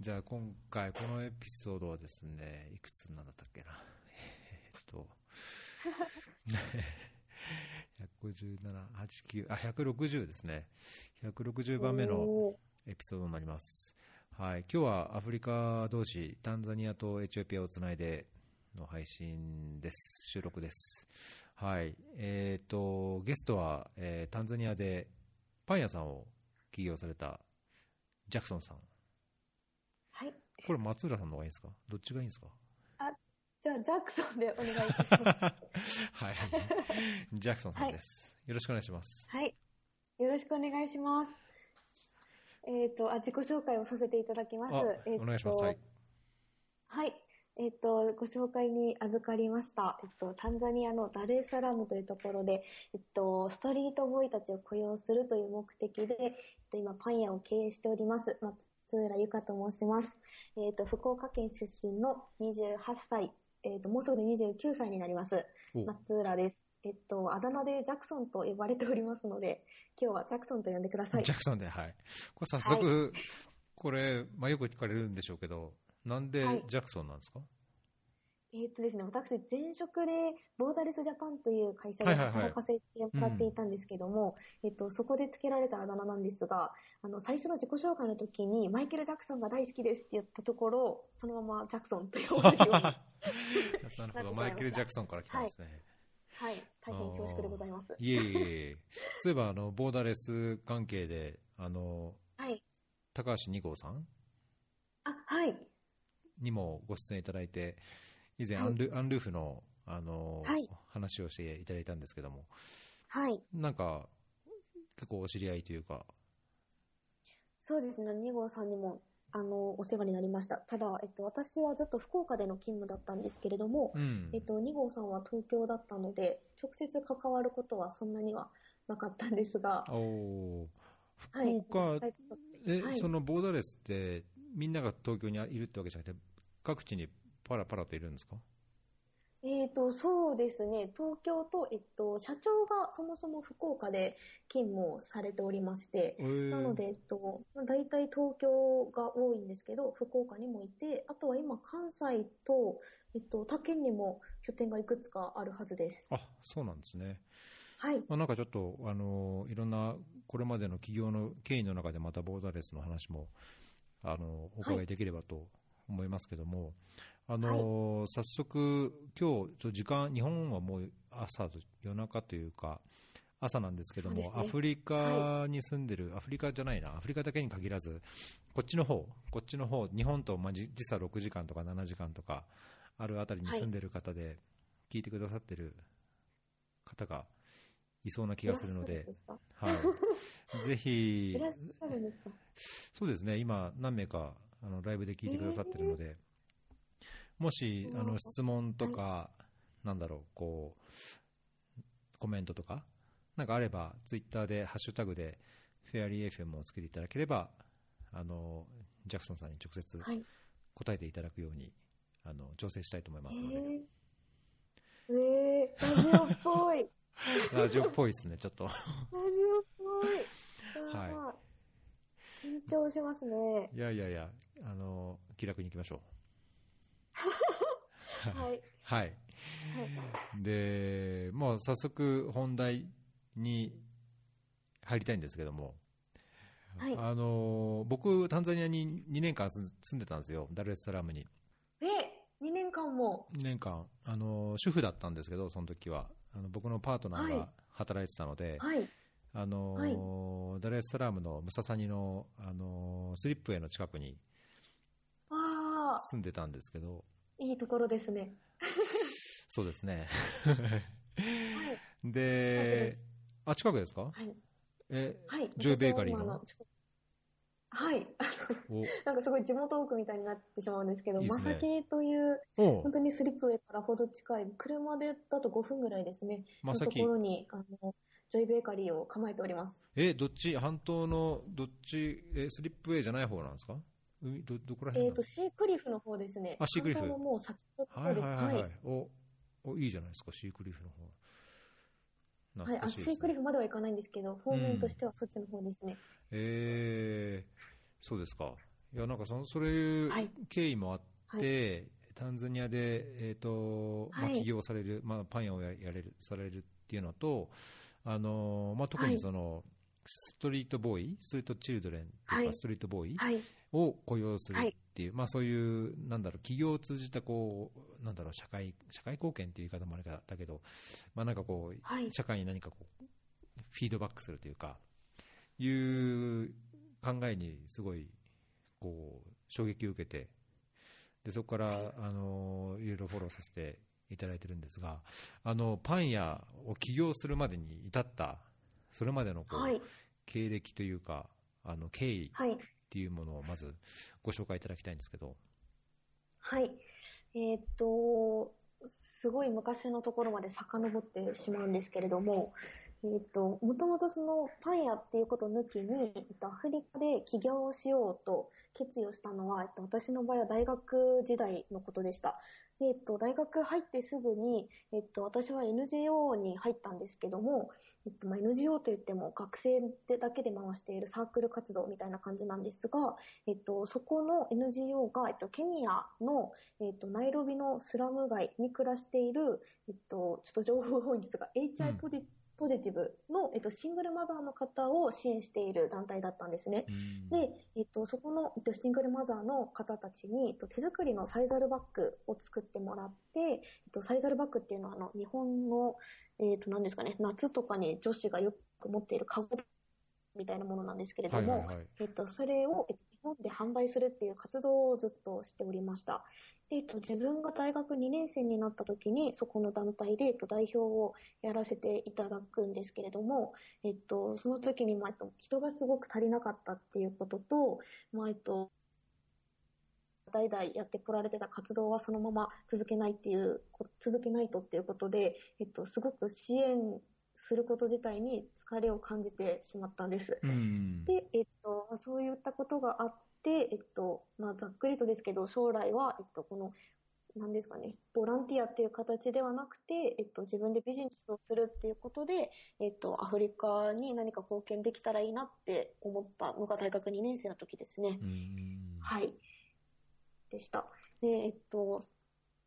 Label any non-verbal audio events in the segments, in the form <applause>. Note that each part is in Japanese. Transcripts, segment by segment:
じゃあ今回このエピソードはですね、いくつなんだったっけな？<laughs> えーっと、<laughs> 157、8、9、あ、160ですね。160番目のエピソードになります。はい。今日はアフリカ同士、タンザニアとエチオピアをつないでの配信です。収録です。はい。えっ、と、ゲストは、えータンザニアでパン屋さんを起業されたジャクソンさん。はい。これ松浦さんの方がいいんですか？どっちがいいんですか？じゃあ、ジャクソンでお願いします。<laughs> はい。ジャクソンさんです。よろしくお願いします。はい。よろしくお願いします。えっ、と、あ、自己紹介をさせていただきます。あえーとお願いします。はい。はい。えっ、と、ご紹介に預かりました。えっと、タンザニアのダルエスサラムというところで、えっと、ストリートボーイたちを雇用するという目的で、えっと、今、パン屋を経営しております。松浦由香と申します。えっと、福岡県出身の28歳、えっと、もうすぐで29歳になります。お松浦です。えっと、あだ名でジャクソンと呼ばれておりますので、今日はジャクソンと呼んでくださいジ。ャクソンで、はい。これ早速、これ、まあ、よく聞かれるんでしょうけど、なんではいジャクソンなんですか、えっとですね、私、前職で、ボーダレスジャパンという会社ではいはいはい働かせてもらっていたんですけども、えっと、そこで付けられたあだ名なんですが、あの、最初の自己紹介の時に、マイケル・ジャクソンが大好きですって言ったところ、そのままジャクソンと呼ばれるように、<laughs> なるほど、マイケル・ジャクソンから来たんですね。はい、大変恐縮でございます。いえいえいえ、そういえばあのボーダレス関係で、あのはい。高橋二号さんあ、はい。にもご出演いただいて、以前、はい。アンルアンルーフのあの、はい。話をしていただいたんですけども、はい。なんか、結構お知り合いというか、そうですね、2号さんにも、あの、お世話になりました。ただ、えっと、私はずっと福岡での勤務だったんですけれども、うん。えっと、2号さんは東京だったので、直接関わることはそんなにはなかったんですが、おー。福はい。岡、はい。えはいそのボーダレスって、みんなが東京にいるってわけじゃなくて、各地にパラパラといるんですか？えっと、そうですね、東京と、えっと、社長がそもそも福岡で勤務をされておりまして、なので、えっと、大体東京が多いんですけど、福岡にもいて、あとは今、関西と、えっと、他県にも拠点がいくつかあるはずです。あそうなんですね。はい。まあ、なんかちょっと、あのいろんなこれまでの企業の経緯の中でまたボーダレスの話もあのお伺いできればと思いますけども、あの早速、今日時間、日本はもう朝と夜中というか、朝なんですけども、ね。アフリカに住んでる、アフリカじゃないな、アフリカだけに限らず、こっちの方こっちの方日本と、時差6時間とか7時間とかあるあたりに住んでる方で、聞いてくださってる方がいそうな気がするのではい、<laughs> ぜひそうですね、今、何名かあのライブで聞いてくださってるので、もしあの質問とか、なんだろう、こう、コメントとか、なんかあれば、ツイッターで、ハッシュタグで、フェアリー FM をつけていただければ、あのジャクソンさんに直接はい。答えていただくように、あの調整したいと思いえますので、ー、えー、ラジオっぽい。<laughs> ラジオっぽいですね、ちょっと。<laughs> ラジオっぽい。はい緊張しますね。いやいやいや、あの気楽にいきましょう。<laughs> はい。はいはい。で、もう早速本題に入りたいんですけども、はいあの僕、タンザニアに2年間住んでたんですよ、ダルエスサラムに。え、2年間も。2年間、あの主婦だったんですけど、その時はあの僕のパートナーはいが働いてたので、はい。あのダルエスサラムのムササニの、あのスリップウェイの近くに住んでたんですけど、いいところですね。そうですね。はい。で、あ、近くですか？はい。え、はい。ジョイベーカリーの？私はい。<laughs> なんかすごい地元トークみたいになってしまうんですけど、まさきという、お本当にスリップウェイからほど近い、車でだと5分ぐらいですね。まさきのところに、あの、ジョイベーカリーを構えております。え、どっち、半島のどっち、えスリップウェイじゃない方なんですか？海ど、どこら辺えっ、なのと、シークリフの方ですね。あシークリフもう先のとこはい。はいはいはい。お、お、いいじゃないですか、シークリフの方。はい、あ。シークリフまでは行かないんですけど、方面としてはそっちの方ですね。えー、そうですか。いやなんかそのそういうはい経緯もあって、タンザニアで、えーとまあ、はい起業される、まあ、パン屋をややれるされるっていうのと、あのまあ、特にその、ストリートボーイ、ストリートチルドレンというか、はいストリートボーイはい。を雇用するっていう、まあ、そういう、なんだろう、企業を通じたこう、なんだろう、社会社会貢献っていう言い方もあれだけど、まあ、なんかこう、はい。社会に何かこうフィードバックするというか、いう考えにすごいこう衝撃を受けて、でそこからあのいろいろフォローさせていただいてるんですが、あのパン屋を起業するまでに至った、それまでのこう、はい。経歴というか、あの経緯はい。っていうものをまずご紹介いただきたいんですけど。はい。えーっと、すごい昔のところまで遡ってしまうんですけれども、えーっと、もともとそのパン屋っていうことを抜きに、えっと、アフリカで起業をしようと決意をしたのは、えっと、私の場合は大学時代のことでした。で、えっと、大学入ってすぐに、えっと、私は NGO に入ったんですけども、えっと、まあ、NGO といっても学生でだけで回しているサークル活動みたいな感じなんですが、えっと、そこの NGO が、えっと、ケニアの、えっと、ナイロビのスラム街に暮らしている、えっと、ちょっと情報が多いんですが、HI ポジ,、ポジティブの、えっと、シングルマザーの方を支援している団体だったんですね。うんで、えっと、そこの、えっと、シングルマザーの方たちに、えっと、手作りのサイザルバッグを作ってもらって、えっと、サイザルバッグっていうのは、あの、日本の、えっと、何ですかね、夏とかに女子がよく持っているカゴみたいなものなんですけれども、はいはいはい。えっと、それを、えっと、日本で販売するっていう活動をずっとしておりました。で、えっと、自分が大学2年生になった時に、そこの団体で、えっと、代表をやらせていただくんですけれども、えっと、その時に、まあ、えっと、人がすごく足りなかったっていうことと、まあ、えっと、代々やってこられてた活動はそのまま続けないっていう、こ続けないとっていうことで、えっと、すごく支援すること自体に疲れを感じてしまったんです。うんで、えっと、まあそういったことがあって、えっと、まあ、ざっくりとですけど、将来は、えっと、この、なんですかね、ボランティアっていう形ではなくて、えっと、自分でビジネスをするっていうことで、えっと、アフリカに何か貢献できたらいいなって思ったのが大学2年生の時ですね。うんはい。でした。で、えっと、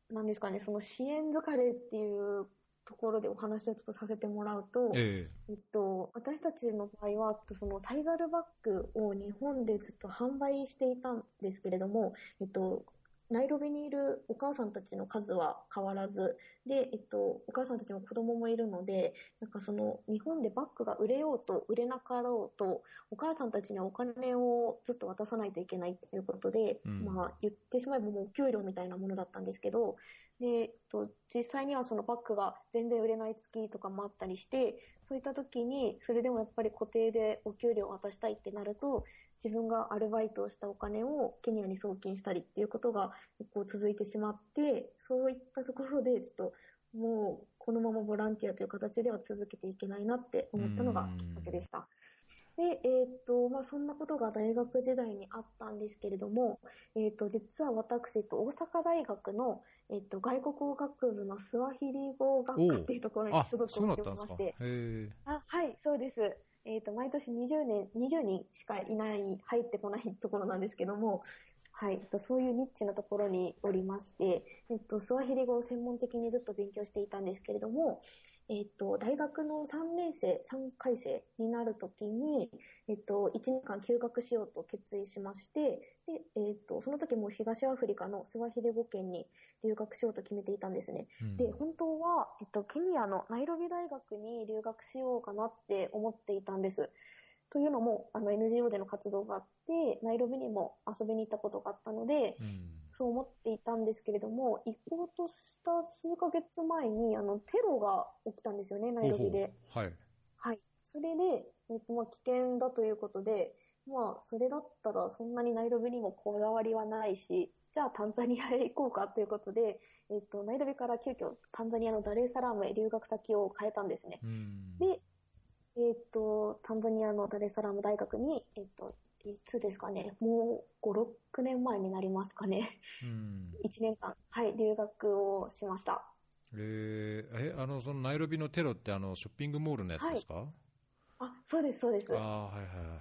なんですかね、その支援疲れっていうところでお話をちょっとさせてもらうと、ええ。っと、私たちの場合は、そのタイガルバッグを日本でずっと販売していたんですけれども、えっと、ナイロビにいるお母さんたちの数は変わらず、で、えっと、お母さんたちの子供もいるので、なんかその日本でバッグが売れようと売れなかろうと、お母さんたちにはお金をずっと渡さないといけないっていうことで、うん。まあ言ってしまえばもうお給料みたいなものだったんですけど、で、えっと、実際にはそのバッグが全然売れない月とかもあったりして、そういった時に、それでもやっぱり固定でお給料を渡したいってなると、自分がアルバイトをしたお金をケニアに送金したりっていうことが結構続いてしまって、そういったところでちょっともうこのままボランティアという形では続けていけないなって思ったのがきっかけでした。で、えっ、と、まあ、そんなことが大学時代にあったんですけれども、えっ、と、実は私、えっと大阪大学の、えっ、と、外国語学部のスワヒリ語学科っていうところにあ所属をして。おりまして、へあ、はい、そうです。えっ、と、毎年20年、20人しかいない、入ってこないところなんですけども、はい、えっとそういうニッチなところにおりまして、えっと、スワヒリ語を専門的にずっと勉強していたんですけれども、えっと、大学の3年生、3回生になるときに、えっと、1年間休学しようと決意しまして、で、えっと、その時も東アフリカのスワヒリ語圏に留学しようと決めていたんですね。うんで、本当は、えっと、ケニアのナイロビ大学に留学しようかなって思っていたんです。というのも、あの NGO での活動があって、ナイロビにも遊びに行ったことがあったので、うんそう思っていたんですけれども、行こうとした数ヶ月前に、あの、テロが起きたんですよね、ナイロビで。ほうほうはい。はい。それで、えっと、まあ、危険だということで、まあ、それだったらそんなにナイロビにもこだわりはないし、じゃあタンザニアへ行こうかということで、えっと、ナイロビから急遽タンザニアのダレーサラームへ留学先を変えたんですね。うんで、えっと、タンザニアのダレーサラーム大学に、えっと、いつですかね、もう5、6年前になりますかね？うん1年間、はい、留学をしました。えーえ、あの、そのナイロビのテロって、あの、ショッピングモールのやつですか、あ、そうです、そうです。あああ、はいはいはいはい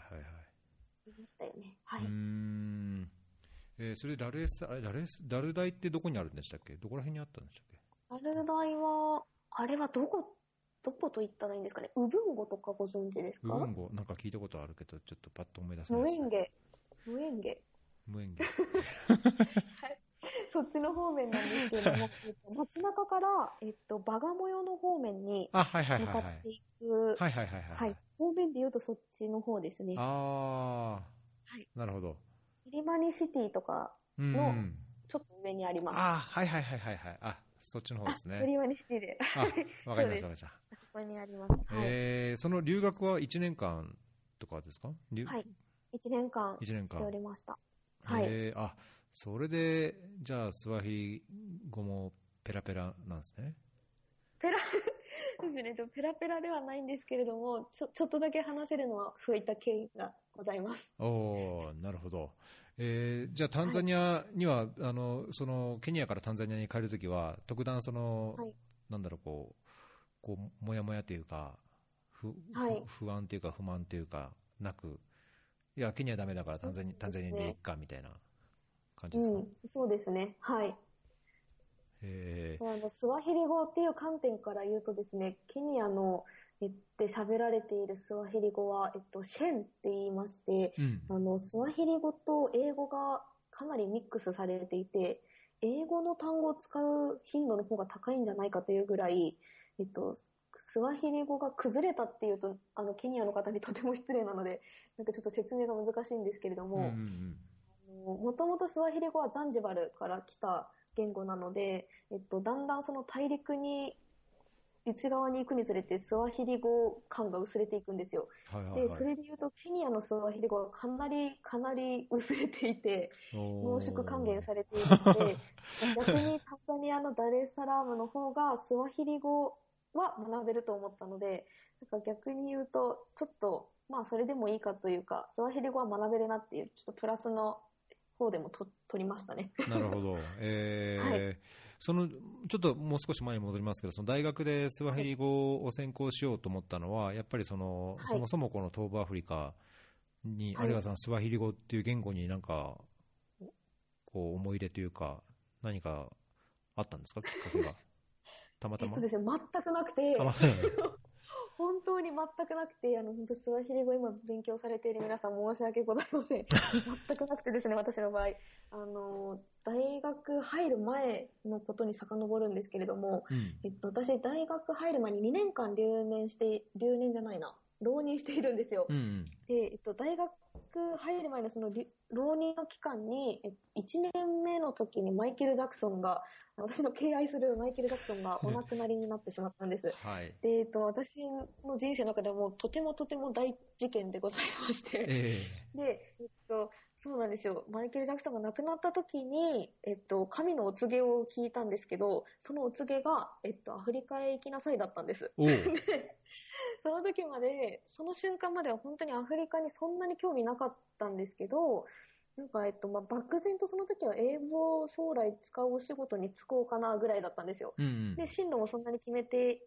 ましたよね。はい。うーん。えーそれダルエスあれダルエスダル大ってどこにあるんでしたっけ？どこら辺にあったんでしたっけ？アルダイは、あれはどこ、どこと言ったらいいんですかね？ウブンゴとかご存知ですか？ウブンゴなんか聞いたことあるけどちょっとパッと思い出せなムいですね。エンゲ。ムエンゲ。無縁ゲ <laughs> そっちの方面なんですけれども、えっと街中から、えっと、バガモヨの方面にあはいはい向はいはい。かっていく、はいはいはいははい。い。方面で言うとそっちの方ですね。ああ、はい。なるほど。イリマニシティとか、うんのちょっと上にあります。あはいはいはいはいはい。あそっちの方ですイねリマニシティで、あわかりましたわかりましたあそこにあります。はい。えーその留学は1年間とかですか？留はい。1年間一年間しておりました。はいえーあそれでじゃあスワヒリ語もペラペラなんですねペラ、<laughs> ですね。ペラペラではないんですけれども、ちょ、ちょっとだけ話せるのはそういった経緯がございます。おおなるほど、えーじゃあタンザニアには、あのそのケニアからタンザニアに帰るときは特段その、はい。なんだろうこうこうもやもやというか不,ふ、はい。不安というか不満というかなくいやケニアダメだからタンザニ,、タンザニアでいいかみたいな感じですか、うん、そうですね。はい。えー。あのスワヒリ語っていう観点から言うとですね、ケニアの、えで喋られているスワヒリ語は、えっと、シェンって言いまして、うん。あの、スワヒリ語と英語がかなりミックスされていて、英語の単語を使う頻度の方が高いんじゃないかというぐらい、えっと、スワヒリ語が崩れたっていうと、あの、ケニアの方にとても失礼なので、なんかちょっと説明が難しいんですけれども、もともとスワヒリ語はザンジバルから来た言語なので、えっと、だんだんその大陸に、内側に行くにつれてスワヒリ語感が薄れていくんですよ。で、はいはいはいそれで言うと、ケニアのスワヒリ語はかなり、かなり薄れていて、濃縮還元されているので、<laughs> 逆にタンザニアのダレーサラームの方がスワヒリ語は学べると思ったので、なんか逆に言うと、ちょっと、まあそれでもいいかというか、スワヒリ語は学べるなっていう、ちょっとプラスの方でもと取りましたね。なるほど、えー <laughs> はそのちょっともう少し前に戻りますけど、その大学でスワヒリ語を専攻しようと思ったのは、やっぱりその、はい。そもそもこの東部アフリカに、はい。あるいはそのスワヒリ語っていう言語になんか、こう思い入れというか、何かあったんですか、きっかけが？<laughs> たまたま？えっとですね、全くなくて。<laughs> 本当に全くなくて、あの、本当スワヒリ語今勉強されている皆さん申し訳ございません。<laughs> 全くなくてですね、私の場合。あの、大学入る前のことに遡るんですけれども、うん。えっと、私、大学入る前に2年間留年して、留年じゃないな、浪人しているんですよ。うんうん。で、えっと、大学入る前のそのり浪人の期間に、え1年目の時にマイケル・ジャクソンが、私の敬愛するマイケル・ジャクソンがお亡くなりになってしまったんです。はい。で、えっと、私の人生の中ではもうとてもとても大事件でございまして、え。で、えっと、そうなんですよ。マイケル・ジャクソンが亡くなった時に、えっと、神のお告げを聞いたんですけど、そのお告げが、えっと、アフリカへ行きなさいだったんです。<laughs> その時まで、その瞬間までは本当にアフリカにそんなに興味なかったんですけど、なんか、えっと、まあ、漠然とその時は英語を将来使うお仕事に就こうかなぐらいだったんですよ。うんうんで、進路もそんなに決めて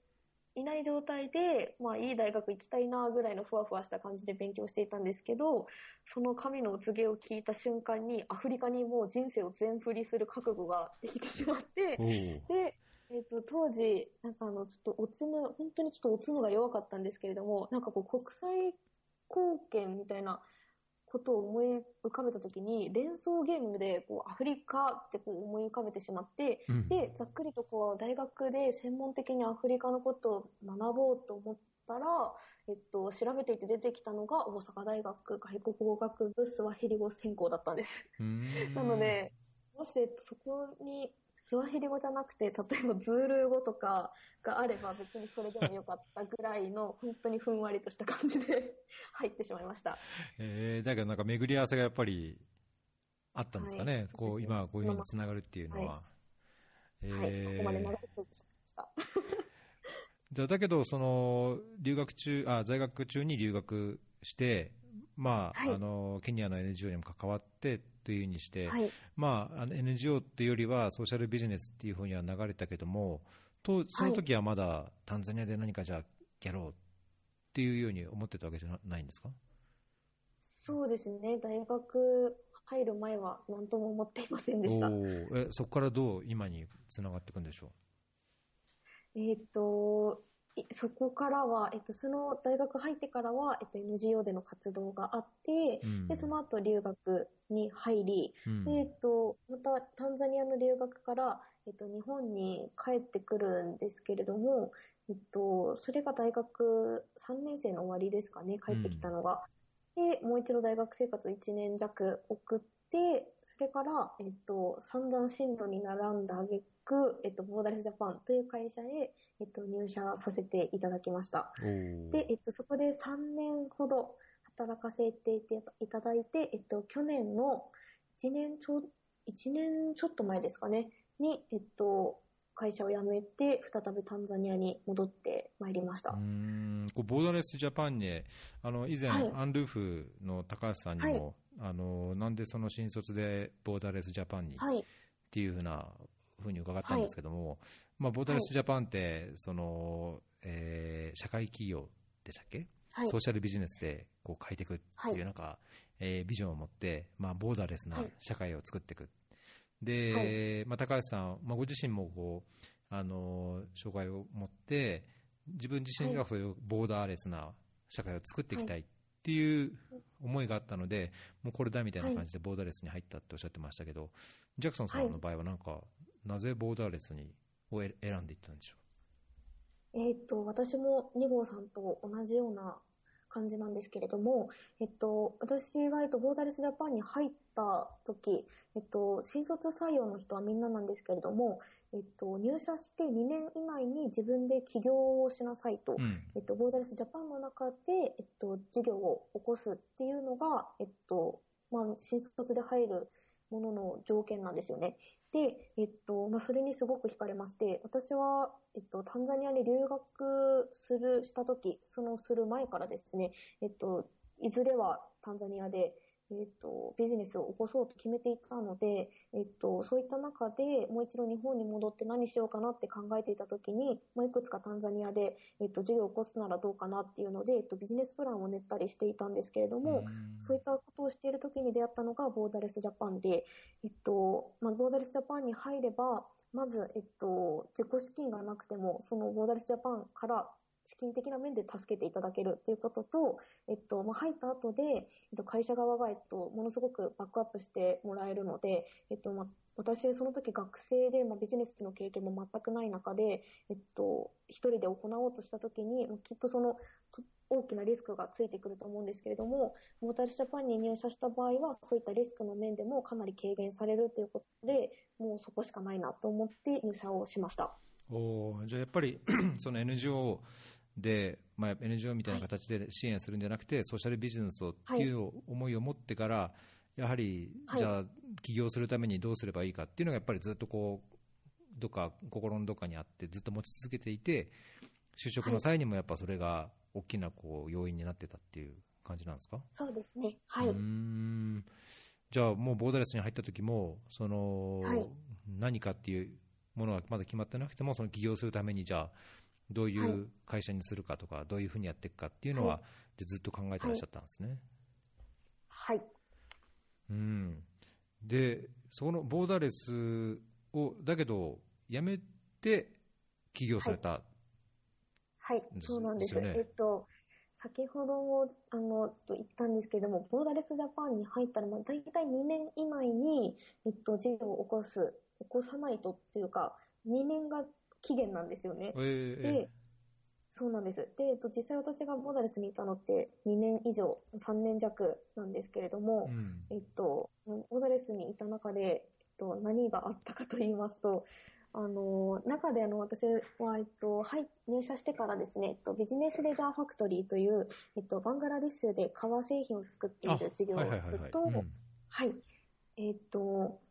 いない状態で、まあ、いい大学行きたいなぐらいのふわふわした感じで勉強していたんですけど、その神のお告げを聞いた瞬間に、アフリカにもう人生を全振りする覚悟ができてしまって、<laughs> で、えっ、と、当時、なんかあの、ちょっとおつむ、本当にちょっとおつむが弱かったんですけれども、なんかこう、国際貢献みたいなことを思い浮かべたときに、連想ゲームで、こう、アフリカってこう思い浮かべてしまって、うんで、ざっくりとこう、大学で専門的にアフリカのことを学ぼうと思ったら、えっと、調べていて出てきたのが、大阪大学外国語学部スワヒリ語専攻だったんです。なので、もしそこにスワヒリ語じゃなくて、例えばズールー語とかがあれば別にそれでもよかったぐらいの、本当にふんわりとした感じで <laughs> 入ってしまいました。えーだけどなんか巡り合わせがやっぱりあったんですかね、はい。こう今こういうふうにつながるっていうのは。はえはい、ーここまで長くてしまいました。<laughs> じゃあだけどその留学中あ在学中に留学して、まあはい。あのケニアの NGO にも関わってというふうにして、はい。まあ、あの NGO っていうよりはソーシャルビジネスっていうふうには流れたけどもとその時はまだタンザニアで何かじゃあやろうっていうように思ってたわけじゃなないんですか？そうですね、大学入る前は何とも思っていませんでした。えそこからどう今につながっていくんでしょう？えっ、と、そこからは、えっと、その大学入ってからは、えっと、NGO での活動があって、うん、で、その後留学に入り、うん、で、えっと、またタンザニアの留学から、えっと、日本に帰ってくるんですけれども、えっと、それが大学3年生の終わりですかね、帰ってきたのが。うん、で、もう一度大学生活1年弱送って、それから、えっと、散々進路に並んだ挙句、えっと、ボーダレスジャパンという会社へ、えっと、入社させていただきました。で、えっと、そこで3年ほど働かせていただいて、えっと、去年の1年ちょ、1年ちょっと前ですかね、に、えっと、会社を辞めて、再びタンザニアに戻ってまいりました。うん。こうボーダレスジャパンに、あの以前、はい、アンルーフの高橋さんにも、はい、あのなんでその新卒でボーダレスジャパンに、はい、っていうふうなふうに伺ったんですけども、はい、まあ、ボーダレスジャパンって、そのえー、社会企業でしたっけ、はい、ソーシャルビジネスでこう変えていくっていう、なんか、えー、ビジョンを持って、まあ、ボーダレスな社会を作っていく。で、まあ、高橋さん、まあ、ご自身もこうあの障害を持って、自分自身がそういうボーダーレスな社会を作っていきたいっていう思いがあったので、もうこれだみたいな感じでボーダーレスに入ったっておっしゃってましたけど、ジャクソンさんの場合はなんか、なぜボーダーレスにを選んでいったんでしょう？えっと、私も2号さんと同じような感じなんですけれども、えっと、私が、えっと、ボーダレスジャパンに入った時、えっと、新卒採用の人はみんななんですけれども、えっと、入社して2年以内に自分で起業をしなさいと、うん、えっと、ボーダレスジャパンの中で、えっと、事業を起こすっていうのが、えっと、まあ、新卒で入るものの条件なんですよね。で、えっと、まあ、それにすごく惹かれまして、私は、えっと、タンザニアに留学する、した時、そのする前からですね、えっと、いずれはタンザニアで、えっと、ビジネスを起こそうと決めていたので、えっと、そういった中でもう一度日本に戻って何しようかなって考えていたときに、まあ、いくつかタンザニアで、えっと、事業を起こすならどうかなっていうので、えっと、ビジネスプランを練ったりしていたんですけれども、そういったことをしているときに出会ったのがボーダレスジャパンで、えっと、まあ、ボーダレスジャパンに入れば、まず、えっと、自己資金がなくても、そのボーダレスジャパンから資金的な面で助けていただけるということと、えっと、まあ、入った後で、えっと、会社側が、えっと、ものすごくバックアップしてもらえるので、えっと、まあ、私、その時学生で、まあ、ビジネスの経験も全くない中で、えっと、一人で行おうとした時に、きっとその、大きなリスクがついてくると思うんですけれども、モータルジャパンに入社した場合は、そういったリスクの面でもかなり軽減されるということで、もうそこしかないなと思って入社をしました。おじゃあやっぱり <clears throat> その NGO で、まあ、NGO みたいな形で支援するんじゃなくて、はい、ソーシャルビジネスをっていう思いを持ってから、やはり、じゃあ、起業するためにどうすればいいかっていうのが、やっぱりずっとこう、どっか、心のどっかにあって、ずっと持ち続けていて、就職の際にもやっぱそれが大きなこう要因になってたっていう感じなんですか？そうですね。はい。うん。じゃあ、もうボーダレスに入った時も、その、はい、何かっていうものはまだ決まってなくても、その起業するために、じゃあ、どういう会社にするかとか、はい、どういうふうにやっていくかっていうのは、はい、ずっと考えてらっしゃったんですね。はい。うん。で、そのボーダレスを、だけど、辞めて起業された、はい、はい、そうなんです。えっと、先ほども、あの、と言ったんですけれども、ボーダレスジャパンに入ったら、まあ、大体2年以内に、えっと、事業を起こす、起こさないとっていうか、2年が期限なんですよね。えー、で、そうなんです。で、えっと、実際私がボーダレスにいたのって2年以上、3年弱なんですけれども、うん、えっと、ボーダレスにいた中で、えっと、何があったかと言いますと、あの、中であの、私は、えっと、はい、入社してからですね、えっと、ビジネスレザーファクトリーという、えっと、バングラディッシュで革製品を作っている事業と、はい、えっと、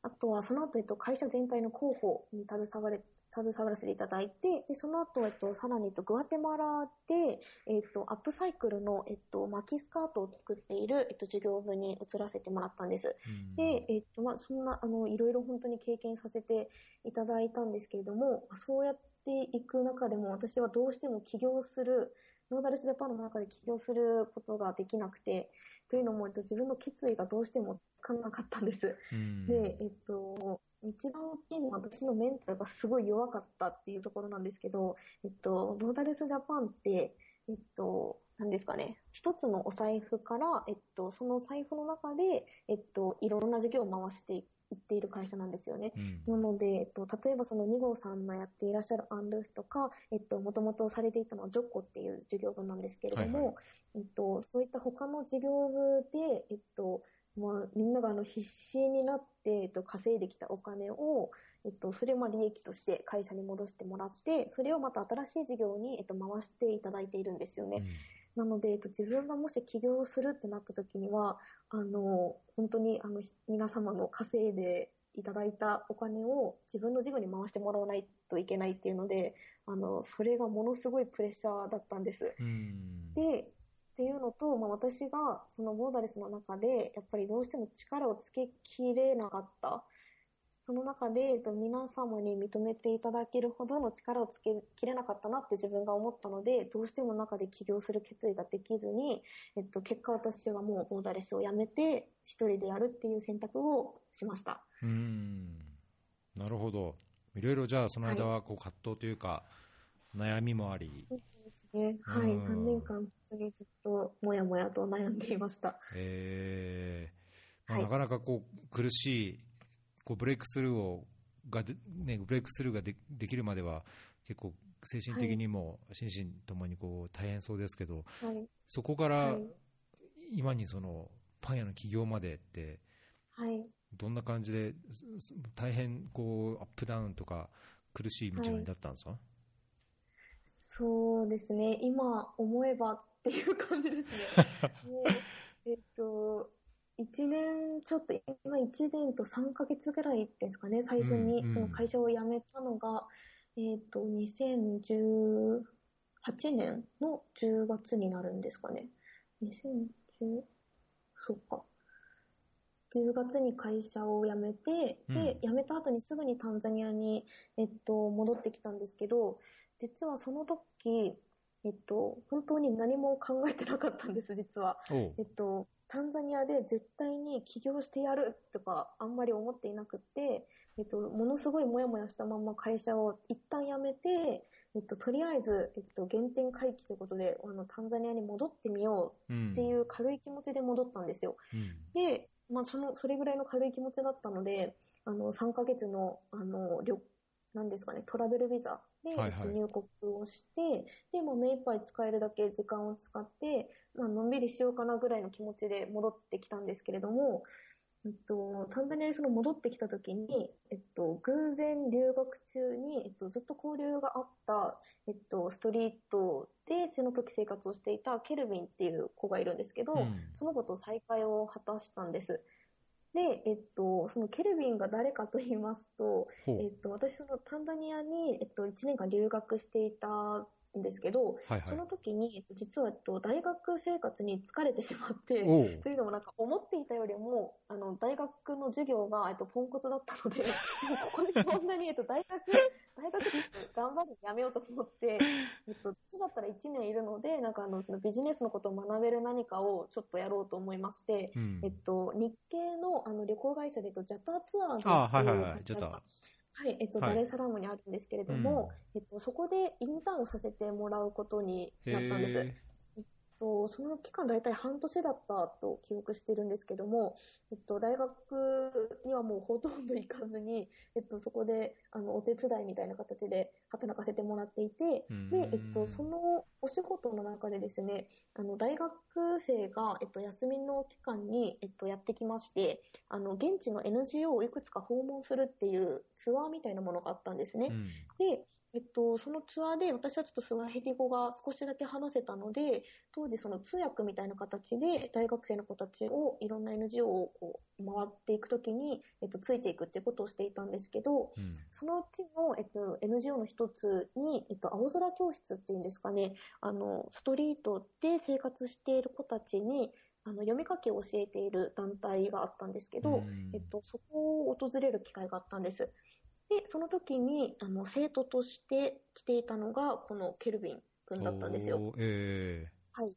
あとはその後、えっと、会社全体の広報に携われ携わらせていただいて、で、その後、えっと、さらに、えっと、グアテマラで、えっと、アップサイクルの、えっと、巻きスカートを作っている、えっと、事業部に移らせてもらったんです。で、えっと、まあ、そんな、あの、いろいろ本当に経験させていただいたんですけれども、そうやっていく中でも、私はどうしても起業する、ノーダレスジャパンの中で起業することができなくて、というのも、えっと、自分の決意がどうしてもつかなかったんです。うんで、えっと、一番大きいのは私のメンタルがすごい弱かったっていうところなんですけど、えっと、ボーダレスジャパンって、えっと、何ですかね、一つのお財布から、えっと、その財布の中で、えっと、いろんな事業を回していっている会社なんですよね。うん。なので、えっと、例えばその2号さんのやっていらっしゃるアンルーフとか、えっと、もともとされていたのはジョッコっていう事業部なんですけれども、はいはい。えっと、そういった他の事業部で、えっと、まあ、みんながあの必死になって、えっと、稼いできたお金を、えっと、それをまあ利益として会社に戻してもらって、それをまた新しい事業に、えっと、回していただいているんですよね。なので、えっと、自分がもし起業するってなった時には、あの、本当に、あの、ひ皆様の稼いでいただいたお金を自分の事業に回してもらわないといけないっていうので、あの、それがものすごいプレッシャーだったんです。うんで、っていうのと、まあ、私がそのボーダレスの中で、やっぱりどうしても力をつけきれなかった。その中で、えっと、皆様に認めていただけるほどの力をつけきれなかったなって自分が思ったので、どうしても中で起業する決意ができずに、えっと、結果私はもうボーダレスをやめて、一人でやるっていう選択をしました。うんなるほど。いろいろじゃあその間はこう葛藤というか、悩みもあり、そうですね。はい。うん3年間、本当にずっともやもやと悩んでいました。えーまあはいなかなかこう苦しいこうブレイクスルーをがで、ね、ブレイクスルーがでできるまでは結構精神的にも心身ともにこう大変そうですけど、はい。そこからはい。今にそのパン屋の起業までってはい。どんな感じです大変こうアップダウンとか苦しい道のりだったんですか、そうですね。今思えばっていう感じですね。<laughs> えっと、1年ちょっと、今1年と3ヶ月ぐらいですかね、最初にうんうんその会社を辞めたのが、えっと、2018年の10月になるんですかね。2010、そっか。10月に会社を辞めて、うんで、辞めた後にすぐにタンザニアに、えっと、戻ってきたんですけど、実はその時、えっと、本当に何も考えてなかったんです、実は。えっと、タンザニアで絶対に起業してやるとかあんまり思っていなくて、えっと、ものすごいモヤモヤしたまま会社を一旦辞めて、えっと、とりあえず、えっと、原点回帰ということで、あの、タンザニアに戻ってみよううんっていう軽い気持ちで戻ったんですよ。うんで、まあ、その、それぐらいの軽い気持ちだったので、あの、3ヶ月の、あの、旅、なんですかね、トラベルビザで、はいはいえっと入国をして、で、もう目いっぱい使えるだけ時間を使って、まあのんびりしようかなぐらいの気持ちで戻ってきたんですけれども、えっと、タンザニアにその戻ってきた時に、えっと、偶然留学中に、えっと、ずっと交流があった、えっと、ストリートでその時生活をしていたケルビンっていう子がいるんですけど、うんその子と再会を果たしたんです。で、えっと、そのケルビンが誰かと言いますと、えっと、私、そのタンザニアに、えっと、1年間留学していたんですけど、はいはい。その時に、えっと、実は、えっと、大学生活に疲れてしまって、というのもなんか思っていたよりも、あの、大学の授業が、えっと、ポンコツだったので、で <laughs> もここでこんなに、えっと、大学、大学頑張るのやめようと思って、えっと、だったら1年いるので、なんかあの、そのビジネスのことを学べる何かをちょっとやろうと思いまして、うん。えっと、日系のあの旅行会社で、えっと、ジャターツアーズっていうあはいはいはい。ジャターはい、えっと、はい。ダレサラムにあるんですけれども、えっと、そこでインターンをさせてもらうことになったんです。へとその期間大体半年だったと記憶してるんですけども、えっと、大学にはもうほとんど行かずに、えっと、そこであのお手伝いみたいな形で働かせてもらっていて、うんで、えっと、そのお仕事の中でですね、あの大学生が、えっと、休みの期間に、えっと、やってきまして、あの現地の NGO をいくつか訪問するっていうツアーみたいなものがあったんですね。うんで、えっと、そのツアーで私はちょっとスワヒリ語が少しだけ話せたので、当時その通訳みたいな形で大学生の子たちをいろんな NGO をこう回っていくときに、えっと、ついていくっていうことをしていたんですけど、うんそのうちの、えっと、NGO の一つに、えっと、青空教室っていうんですかね、あの、ストリートで生活している子たちに、あの、読み書きを教えている団体があったんですけど、うんえっと、そこを訪れる機会があったんです。で、その時に、あの、生徒として来ていたのが、このケルビン君だったんですよ。おーえはい。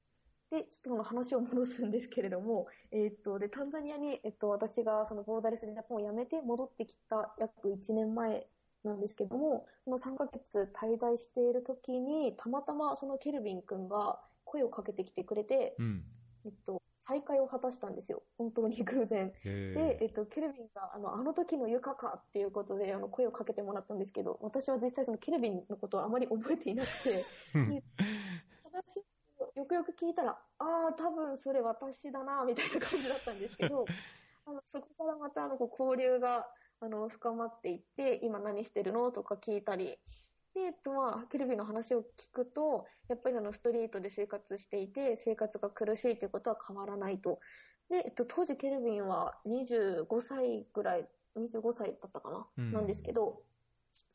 で、ちょっとこの話を戻すんですけれども、えっと、で、タンザニアに、えっと、私がそのボーダレスジャパンを辞めて戻ってきた約1年前なんですけども、この3ヶ月滞在している時に、たまたまそのケルビン君が声をかけてきてくれて、うん。えっと、再会を果たしたんですよ。本当に偶然。へで、ええ。っと、ケルビンが、あの、あの時のユカかっていうことで、あの、声をかけてもらったんですけど、私は実際そのケルビンのことはあまり覚えていなくて、うん話をよくよく聞いたら、ああ、多分それ私だな、みたいな感じだったんですけど、<laughs> あのそこからまたあのこう交流があの深まっていって、今何してるの？とか聞いたり、で、えっとまあ、ケルビンの話を聞くと、やっぱりあのストリートで生活していて、生活が苦しいということは変わらないと。で、えっと、当時ケルビンは25歳ぐらい、25歳だったかな、うんなんですけど、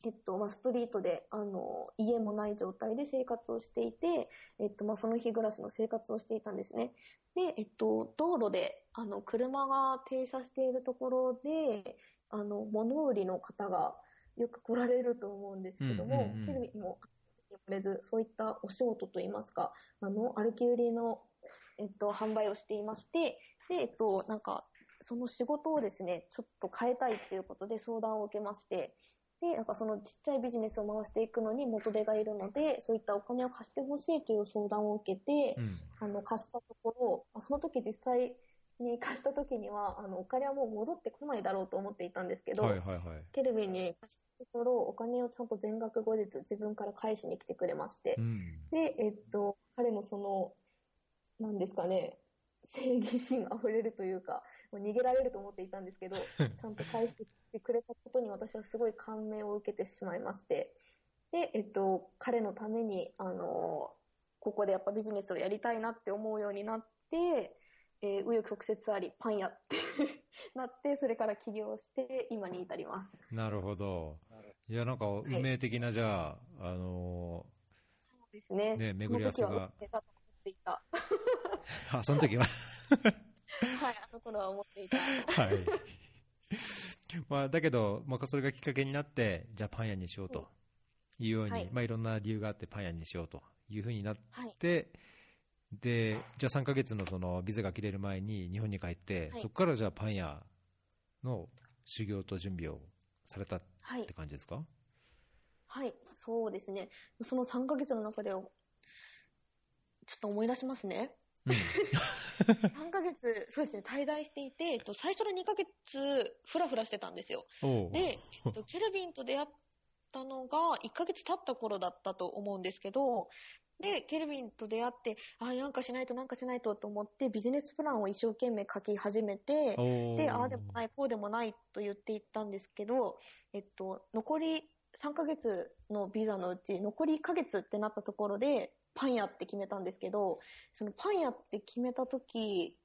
えっと、まあ、ストリートで、あの、家もない状態で生活をしていて、えっと、まあ、その日暮らしの生活をしていたんですね。で、えっと、道路で、あの、車が停車しているところで、あの、物売りの方がよく来られると思うんですけども、うんうんうんケルビンも、言われず、そういったお仕事といいますか、あの、歩き売りの、えっと、販売をしていまして、で、えっと、なんか、その仕事をですね、ちょっと変えたいっていうことで相談を受けまして、で、なんかそのちっちゃいビジネスを回していくのに元手がいるので、そういったお金を貸してほしいという相談を受けて、うん。あの、貸したところ、まあその時実際に貸した時には、あの、お金はもう戻ってこないだろうと思っていたんですけど、はいはいはい。ケルビンに貸したところ、お金をちゃんと全額後日自分から返しに来てくれましてう、ん。で、えっと、彼のその、なんですかね、正義心あふれるというか、もう逃げられると思っていたんですけど、<laughs> ちゃんと返してきてくれたことに私はすごい感銘を受けてしまいまして、で、えっと、彼のために、あの、ここでやっぱビジネスをやりたいなって思うようになって、えー、紆余曲折あり、パン屋って <laughs> なって、それから起業して、今に至ります。なるほど。いや、なんか、運命的な、じゃあ、あのそうですね。ね巡り合わせが <laughs> あ、その時は？<laughs> はい、あの頃は思っていた。はい。まあ、だけど、まあ、それがきっかけになって、じゃあパン屋にしようというように、はいまあ、いろんな理由があってパン屋にしようというふうになっはい。て、で、じゃあ3ヶ月のそのビザが切れる前に日本に帰って、はいそこからじゃあパン屋の修行と準備をされたっはいて。感じですか？はい。そうですね。その3ヶ月の中で、ちょっと思い出しますね。うん。<laughs> 3ヶ月、そうですね、滞在していて、えっと、最初の2ヶ月、ふらふらしてたんですよ。で、えっと、ケルビンと出会ったのが1ヶ月経った頃だったと思うんですけど、で、ケルビンと出会って、あ、なんかしないとなんかしないとと思って、ビジネスプランを一生懸命書き始めて、で、ああでもない、こうでもないと言っていったんですけど、えっと、残り3ヶ月のビザのうち、残り1ヶ月ってなったところで、パン屋って決めたんですけど、そのパン屋って決めた時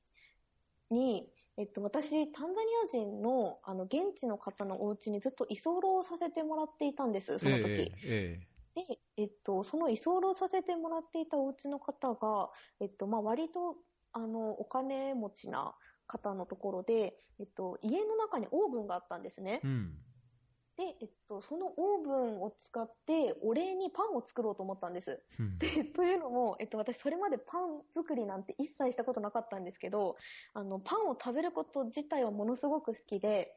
に、えっと、私、タンザニア人の、あの、現地の方のお家にずっと居候させてもらっていたんです、その時。えええで、えっと、その居候させてもらっていたお家の方が、えっと、まあ、割と、あの、お金持ちな方のところで、えっと、家の中にオーブンがあったんですねえ。うん。で、えっと、そのオーブンを使って、お礼にパンを作ろうと思ったんです。うんで、というのも、えっと、私、それまでパン作りなんて一切したことなかったんですけど、あの、パンを食べること自体はものすごく好きで、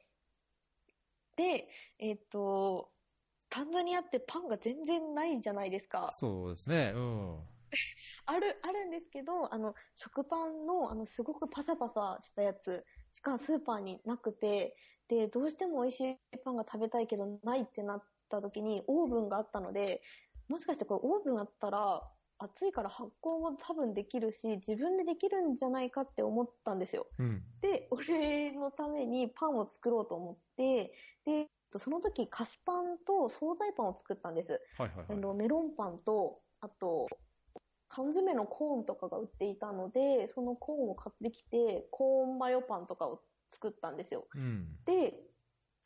で、えっと、タンザニアってパンが全然ないじゃないですか。そうですね。うん。<laughs> ある、あるんですけど、あの、食パンの、あの、すごくパサパサしたやつしかスーパーになくて、で、どうしても美味しいパンが食べたいけど、ないってなった時に、オーブンがあったので、もしかしてこれオーブンあったら、暑いから発酵も多分できるし、自分でできるんじゃないかって思ったんですよ。うん。で、お礼のためにパンを作ろうと思って、で、その時菓子パンと惣菜パンを作ったんです。はいはいはい。あのメロンパンと、あと、缶詰のコーンとかが売っていたので、そのコーンを買ってきて、コーンマヨパンとかを作ったんですよ。うん。で、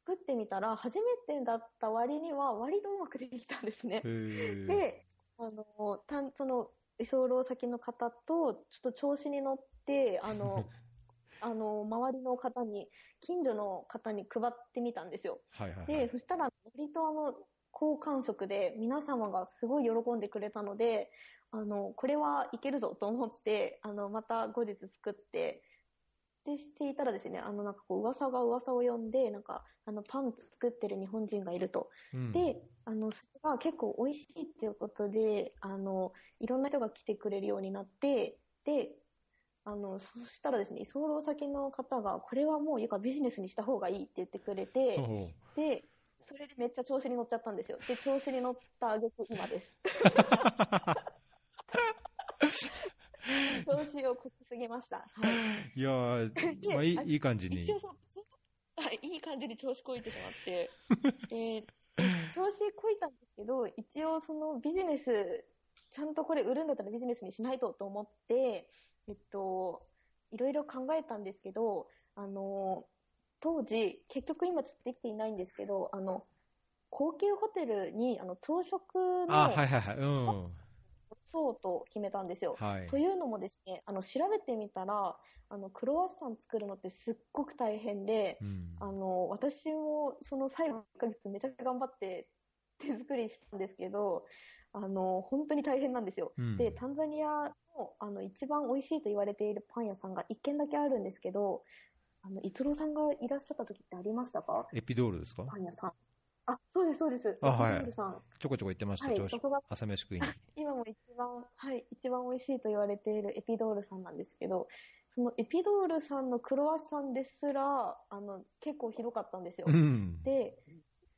作ってみたら、初めてだった割には、割とうまくできたんですね。で、あの、たんその、居候先の方と、ちょっと調子に乗って、あの、<laughs> あの、周りの方に、近所の方に配ってみたんですよ。はいはいはい。で、そしたら、割とあの、好感触で皆様がすごい喜んでくれたので、あの、これはいけるぞと思って、あの、また後日作って、でしていたらですね、あの、なんかこう、噂が噂を呼んで、なんか、あの、パン作ってる日本人がいると。うん、で、あの、それが結構美味しいっていうことで、あの、いろんな人が来てくれるようになって、で、あの、そしたらですね、居候先の方が、これはもう、いうかビジネスにした方がいいって言ってくれて、で、それでめっちゃ調子に乗っちゃったんですよ。で、調子に乗った挙句今です。<laughs> 調子をこきすぎました。はい。いやまあいい、いい感じに。一応そはい、いい感じに調子こいてしまって、<laughs> で、調子こいたんですけど、一応そのビジネス、ちゃんとこれ売るんだったらビジネスにしないとと思って、えっと、いろいろ考えたんですけど、あの、当時、結局今ちょっとできていないんですけど、あの、高級ホテルに、あの、朝食の、あ、はいはいはい、うん。そうと決めたんですよ。はい、というのもですね、あの、調べてみたら、あの、クロワッサン作るのってすっごく大変で、うん、あの、私もその最後の1ヶ月めちゃくちゃ頑張って手作りしたんですけど、あの、本当に大変なんですよ。うん、で、タンザニアの、あの、一番美味しいと言われているパン屋さんが一軒だけあるんですけど、あの、逸郎さんがいらっしゃった時ってありましたか？エピドールですか？パン屋さん。あ、そうです、そうです。あ、はい。ちょこちょこ言ってました、はい、朝飯食いに。今も一番、はい、一番美味しいと言われているエピドールさんなんですけど、そのエピドールさんのクロワッサンですら、あの、結構ひどかったんですよ。うん、で、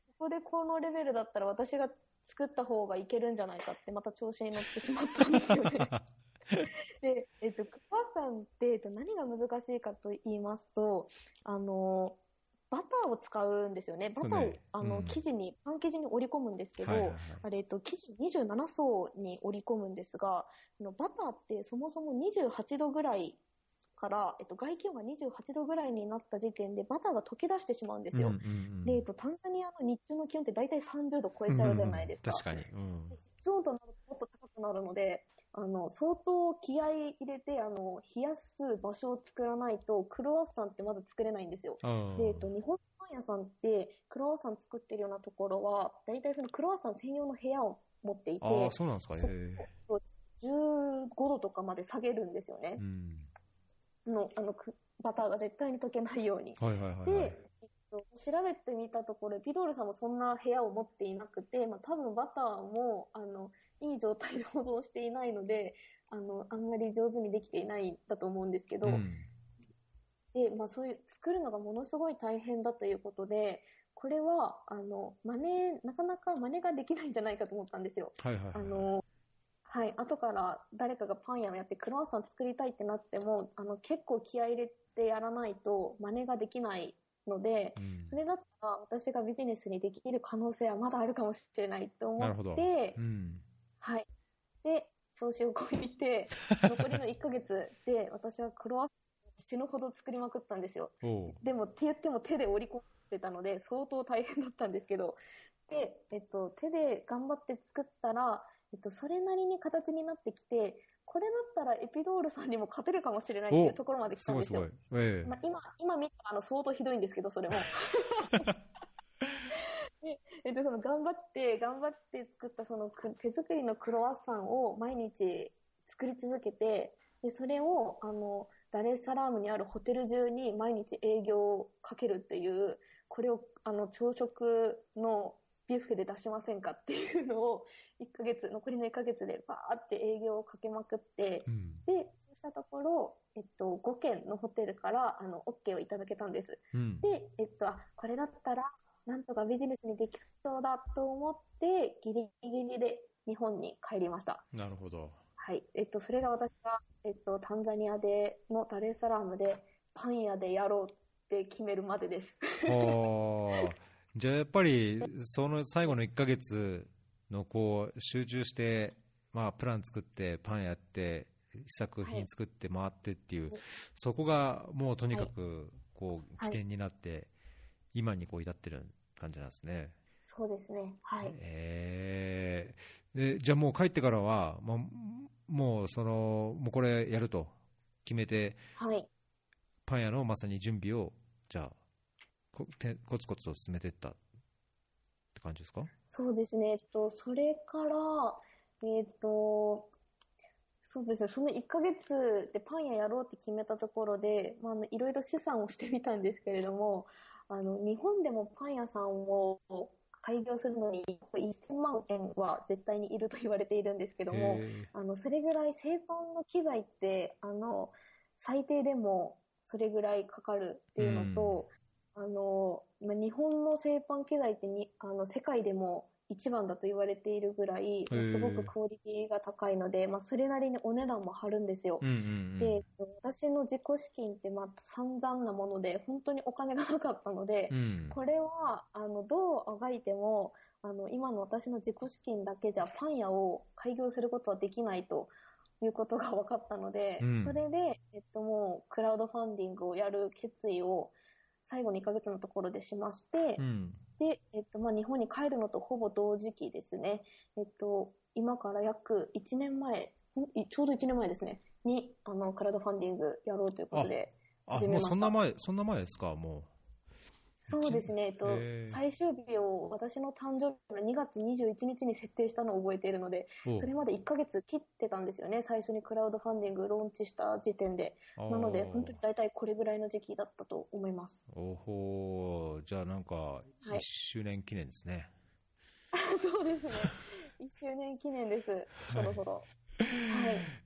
そこでこのレベルだったら私が作った方がいけるんじゃないかって、また調子に乗ってしまったんですよね。<laughs> で、えっと、クロワッサンって、えっと、何が難しいかと言いますと、あの、バターを使うんですよね。バターを、ねうん、あの、生地に、パン生地に織り込むんですけど、はいはいはい、あれ、えっと、生地27層に織り込むんですが、のバターってそもそも28度ぐらいから、えっと、外気温が28度ぐらいになった時点でバターが溶け出してしまうんですよ。うんうんうん、で、えっと、タンザニアの日中の気温って大体30度超えちゃうじゃないですか。うんうん、確かに。うん、湿温となるともっと高くなるので、あの、相当気合い入れて、あの、冷やす場所を作らないと、クロワッサンってまだ作れないんですよ。で、えっと、日本パン屋さんって、クロワッサン作ってるようなところは、大体そのクロワッサン専用の部屋を持っていて、あそうなんですか、へ15度とかまで下げるんですよね。うんの、あの、バターが絶対に溶けないように。はいはいはい、はい、で、えっと、調べてみたところ、ピドールさんもそんな部屋を持っていなくて、まあ多分バターも、あの、いい状態で保存していないので、あの、あんまり上手にできていないんだと思うんですけど、うん、で、まあそういう、作るのがものすごい大変だということで、これは、あの、真似、なかなか真似ができないんじゃないかと思ったんですよ。はいはい、はい、あの、はい、後から誰かがパン屋をやってクロワッサン作りたいってなっても、あの、結構気合い入れてやらないと真似ができないので、うん、それだったら私がビジネスにできる可能性はまだあるかもしれないと思って、うん、はい。で、調子をこいて、<laughs> 残りの1ヶ月で私はクロワッサン死ぬほど作りまくったんですよ。でもって言っても手で織り込んでたので相当大変だったんですけど、で、えっと、手で頑張って作ったら、えっと、それなりに形になってきて、これだったらエピドールさんにも勝てるかもしれないっていうところまで来たんですよ。すごいええ、まあ、今、今見たあの相当ひどいんですけど、それも。<laughs> で、えっと、その頑張って、頑張って作ったその手作りのクロワッサンを毎日作り続けて、で、それを、あの、ダレッサラームにあるホテル中に毎日営業をかけるっていう、これを、あの、朝食のビュッフェで出しませんかっていうのを、1ヶ月、残りの1ヶ月でバーって営業をかけまくって、うん、で、そうしたところ、えっと、5軒のホテルから、あの、OK をいただけたんです。うん、で、えっと、あ、これだったら、なんとかビジネスにできそうだと思って、ギリギリで日本に帰りました。なるほど。はい。えっと、それが私が、えっと、タンザニアでのダレーサラームで、パン屋でやろうって決めるまでです。じゃあやっぱり、その最後の1か月のこう集中して、まあ、プラン作って、パンやって、試作品作って回ってっていう、はい、そこがもうとにかくこう起点になって、今にこう至ってる感じなんですね。そうですね。はい。えー、でじゃあもう帰ってからは、もう、もうその、もうこれやると決めて、はい。パン屋のまさに準備を、じゃあ、こコツコツと進めていったって感じですか？そうですね。えっと、それから、えっと、そうですね。その1ヶ月でパン屋やろうって決めたところで、まあいろいろ試算をしてみたんですけれども、あの、日本でもパン屋さんを開業するのに1000万円は絶対にいると言われているんですけども、へあの、それぐらい製パンの機材って、あの、最低でもそれぐらいかかるっていうのと、あの、まあ、日本の製パン機材ってに、あの、世界でも一番だと言われているぐらい、すごくクオリティが高いので、まあ、それなりにお値段も張るんですよ。うんうんうん。で、えっと私の自己資金って、まあ、散々なもので、本当にお金がなかったので、うん。これは、あの、どうあがいても、あの、今の私の自己資金だけじゃパン屋を開業することはできないということが分かったので、うんそれで、えっと、もう、クラウドファンディングをやる決意を、最後2ヶ月のところでしまして、うん。で、えっと、まあ、日本に帰るのとほぼ同時期ですね。えっと、今から約1年前、ちょうど1年前ですね、に、あの、クラウドファンディングやろうということで、あ、もう始めました。そんな前、そんな前ですか、もそうですね、えっと最終日を私の誕生日の2月21日に設定したのを覚えているので、それまで1ヶ月切ってたんですよね、最初にクラウドファンディングローンチした時点で。なので、本当に大体これぐらいの時期だったと思います。おほー。じゃあなんか、い。1周年記念ですね。<laughs> そうですね、1周年記念です、そろそろ。はい。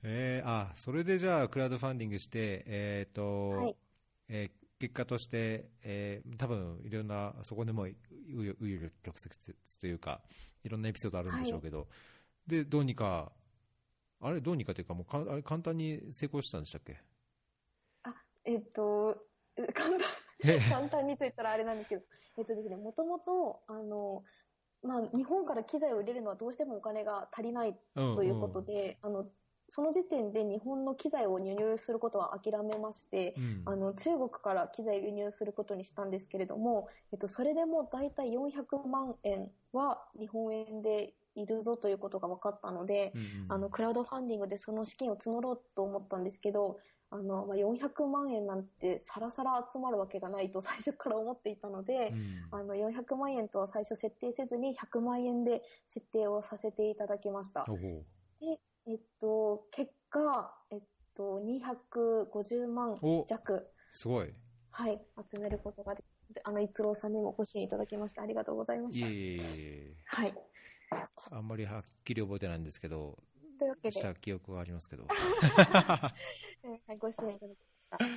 えー、あ、それでじゃあ、クラウドファンディングして、えっ、と、はい。えー結果として、えー、多分いろんな、そこでもう余余曲折というか、いろんなエピソードあるんでしょうけど、で、どうにか、あれ、どうにかというか、もうかあれ簡単に成功したんでしたっけ？えっと、簡単、え簡単にと言ったらあれなんですけど、えっとですね、もともと、あの、まあ、日本から機材を入れるのはどうしてもお金が足りないということで、あの、その時点で日本の機材を輸入することは諦めまして、うん。うんあの、中国から機材を輸入することにしたんですけれども、えっと、それでも大体400万円は日本円でいるぞということが分かったので、うんうん。あの、クラウドファンディングでその資金を募ろうと思ったんですけど、あの、まあ、400万円なんてさらさら集まるわけがないと <laughs> 最初から思っていたので、うん。あの、400万円とは最初設定せずに100万円で設定をさせていただきました。おほえっと、結果、えっと、250万お弱、すごい。はい、集めることができて、あの、一郎さんにもご支援いただきましてありがとうございました。いえいえいえはい。あんまりはっきり覚えてないんですけど、というわけで、した記憶がありますけど。<laughs> はい、ご支援いただきました。はい。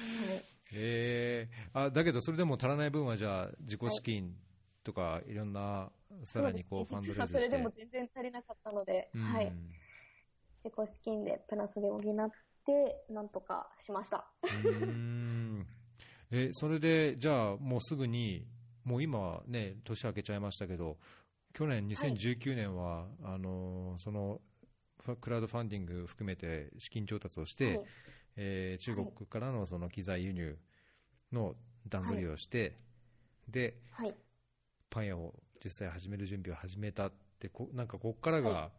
えー、あだけど、それでも足らない分は、じゃあ、自己資金とか、いろんな、さらにこう、ファンドレイズして。それでも全然足りなかったので、うんはい。自己資金でプラスで補って、なんとかしました。うーん。えそれで、じゃあ、もうすぐに、もう今ね、年明けちゃいましたけど、去年、2019年は、あのそのクラウドファンディング含めて資金調達をして、はい。えー中国からのその機材輸入の段取りをして、で、はい。パン屋を実際始める準備を始めたって、こなんかこっからが、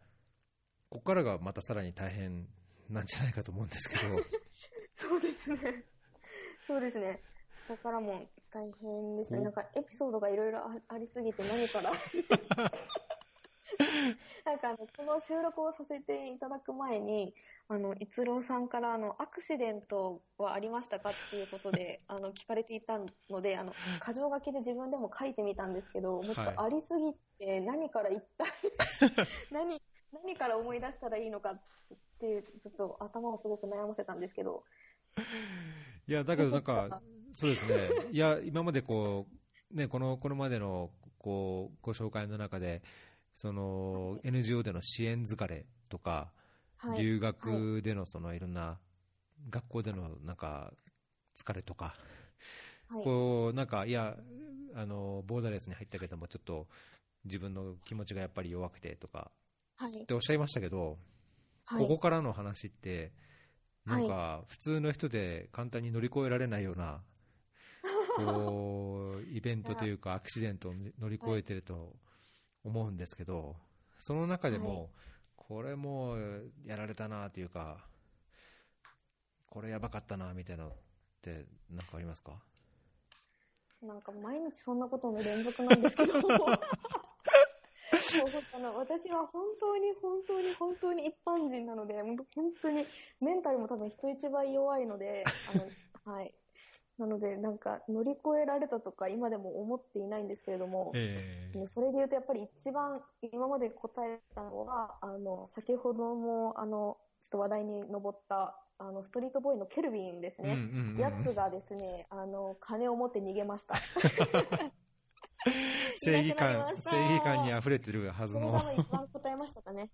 はこっからがまたさらに大変なんじゃないかと思うんですけど、<laughs> そうですね。そうですね。そこからも大変ですね。おなんかエピソードがいろいろあありすぎて何から。<laughs> なんかあの、この収録をさせていただく前に、あの、逸郎さんからあの、アクシデントはありましたかっていうことで、<laughs> あの、聞かれていたので、あの、箇条書きで自分でも書いてみたんですけど、もうちょっとありすぎて、何から一体、何、何から思い出したらいいのかって、ちょっと頭をすごく悩ませたんですけど、いや、だけどなんか、そうですね、いや、今までこう、ね、この、これまでの、こう、ご紹介の中で、その、NGO での支援疲れとか、はい。留学でのそのいろんな、学校でのなんか、疲れとか、はい。こう、なんか、いや、あの、ボーダーレスに入ったけども、ちょっと、自分の気持ちがやっぱり弱くてとか、はいっ。ておっしゃいましたけど、はい。ここからの話って、はいなんか、普通の人で簡単に乗り越えられないような、<laughs> こう、イベントというか、アクシデントを乗り越えてると思うんですけど、その中でも、はい。これもうやられたなというか、これやばかったなみたいなのって、なんかありますか？なんか毎日そんなことの連続なんですけど、も <laughs> あの私は本当に本当に本当に一般人なので、本当にメンタルも多分人一倍弱いので、あの、<laughs> はい。なので、なんか乗り越えられたとか今でも思っていないんですけれども、えー、それで言うとやっぱり一番今まで答えたのは、あの、先ほども、あの、ちょっと話題に上ったあのストリートボーイのケルビンですね、やつがですねあの金を持って逃げました。<laughs> <laughs> 正義感、正義感に溢れてるはずの。一番答えましたかね。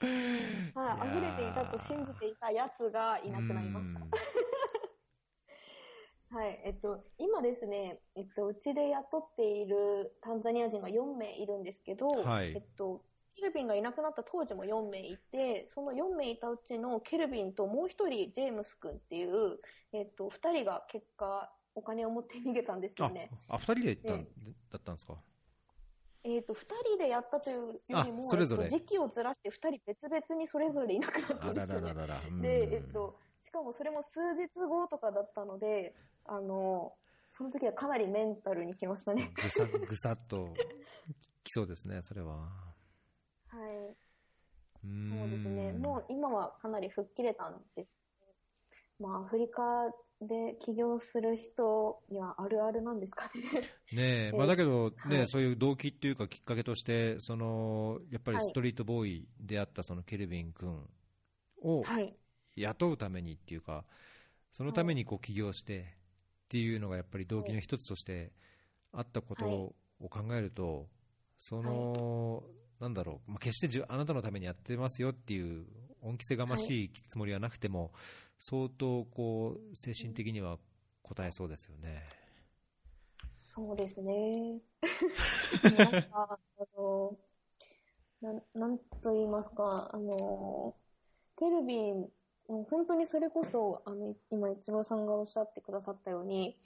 <laughs> はい、溢れていたと信じていたやつがいなくなりました。<laughs> はい、えっと、今ですね、えっと、うちで雇っているタンザニア人が4名いるんですけど、はい、えっと、ケルビンがいなくなった当時も4名いて、その4名いたうちのケルビンともう1人、ジェームス君っていう、えっと、2人が結果、お金を持って逃げたんですよね。あ、あ2人で行ったん、だったんですか？えっ、と、2人でやったというよりも、それぞれ、えっと、時期をずらして2人別々にそれぞれいなくなったんですよね。で、えっと、しかもそれも数日後とかだったので、あの、その時はかなりメンタルにきましたね。ぐさぐさっときそうですね、それは。はい。そうですね。もう今はかなり吹っ切れたんです。まあ、アフリカで起業する人にはあるあるなんですかね。ねえ、<laughs> まあ、だけど、ね、はい、そういう動機っていうかきっかけとして、その、やっぱりストリートボーイであったそのケルビン君を雇うためにっていうか、そのためにこう起業してっていうのがやっぱり動機の一つとしてあったことを考えると、その、なんだろう、まあ、決してじあなたのためにやってますよっていう恩着せがましいつもりはなくても、はい、相当こう精神的には応えそうですよね。そうですね。<laughs> なんか、あの、ななんと言いますか、あの、テルビン、本当にそれこそ、あの、今、一郎さんがおっしゃってくださったように、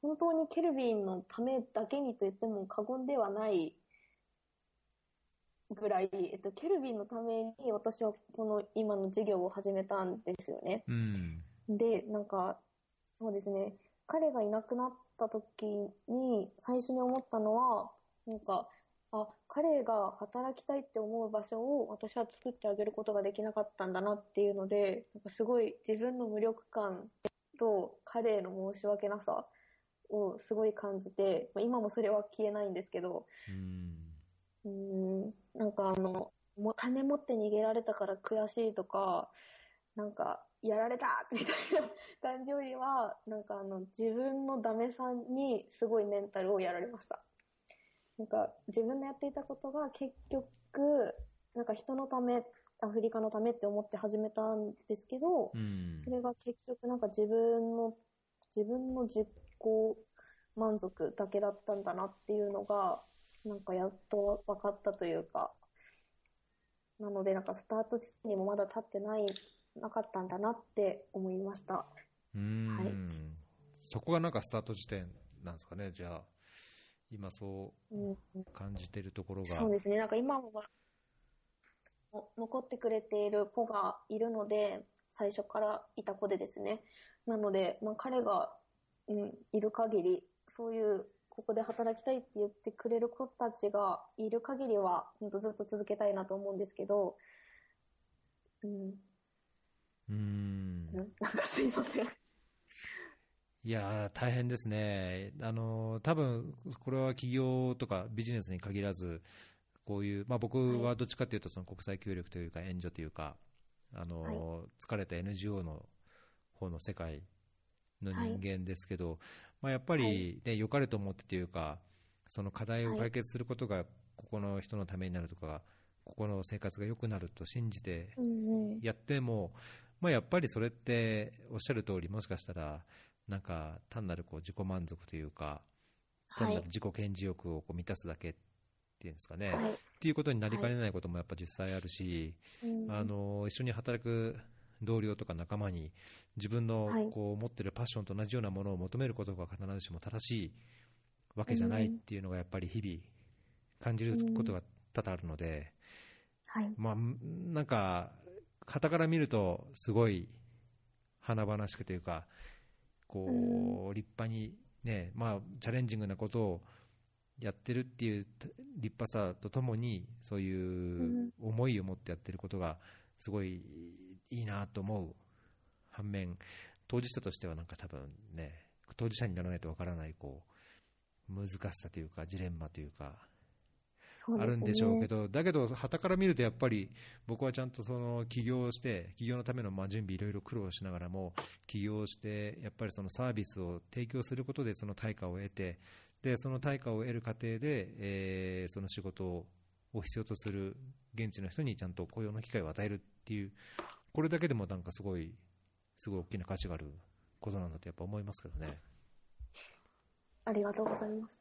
本当にケルビンのためだけにと言っても過言ではないぐらい、えっと、ケルビンのために私はこの今の授業を始めたんですよね。うん、で、なんか、そうですね、彼がいなくなった時に最初に思ったのは、なんか、あ、彼が働きたいって思う場所を私は作ってあげることができなかったんだなっていうので、なんかすごい自分の無力感と彼への申し訳なさをすごい感じて、まあ、今もそれは消えないんですけど、うんうん、なんかあの、も金持って逃げられたから悔しいとか、なんか、やられたみたいな感じよりは、なんかあの、自分のダメさんにすごいメンタルをやられました。なんか、自分のやっていたことが結局、なんか人のため、アフリカのためって思って始めたんですけど、うん、それが結局なんか自分の、自分の実行満足だけだったんだなっていうのが、なんかやっと分かったというか、なのでなんかスタート地点にもまだ立ってない、なかったんだなって思いました。うん、はい。そこがなんかスタート地点なんですかね、じゃあ、今そう感じてるところが。うん、そうですね、なんか今も残ってくれている子がいるので、最初からいた子でですね。なので、まあ、彼が、うん、いる限り、そういうここで働きたいって言ってくれる子たちがいる限りは、本当ずっと続けたいなと思うんですけど、うん。うん。なんかすいません。いや大変ですね。あの、多分、これは企業とかビジネスに限らず、こういう、まあ僕はどっちかというと、その国際協力というか援助というか、あの、はい、疲れた NGO の方の世界の人間ですけど、はい、まあ、やっぱりね、良、かれと思ってというか、その課題を解決することが、ここの人のためになるとか、ここの生活が良くなると信じてやっても、まあ、やっぱりそれっておっしゃる通り、もしかしたら、なんか単なるこう自己満足というか、単なる自己顕示欲をこう満たすだけっていうんですかね、はい、っていうことになりかねないこともやっぱ実際あるし、はい、あの一緒に働く同僚とか仲間に自分のこう持ってるパッションと同じようなものを求めることが必ずしも正しいわけじゃないっていうのがやっぱり日々感じることが多々あるので、まあ、なんか、傍から見るとすごい華々しくというか、こう立派にね、まあ、チャレンジングなことをやってるっていう立派さとともに、そういう思いを持ってやってることが、すごいいいなと思う反面、当事者としてはなんか多分ね、当事者にならないとわからないこう難しさというか、ジレンマというか、あるんでしょうけど、だけど、はたから見るとやっぱり僕はちゃんとその起業して、起業のためのまあ準備、いろいろ苦労しながらも、起業して、やっぱりそのサービスを提供することでその対価を得て、でその対価を得る過程で、えー、その仕事を必要とする現地の人にちゃんと雇用の機会を与えるっていう、これだけでもなんかすごい、すごい大きな価値があることなんだとやっぱ思いますけどね。ありがとうございます。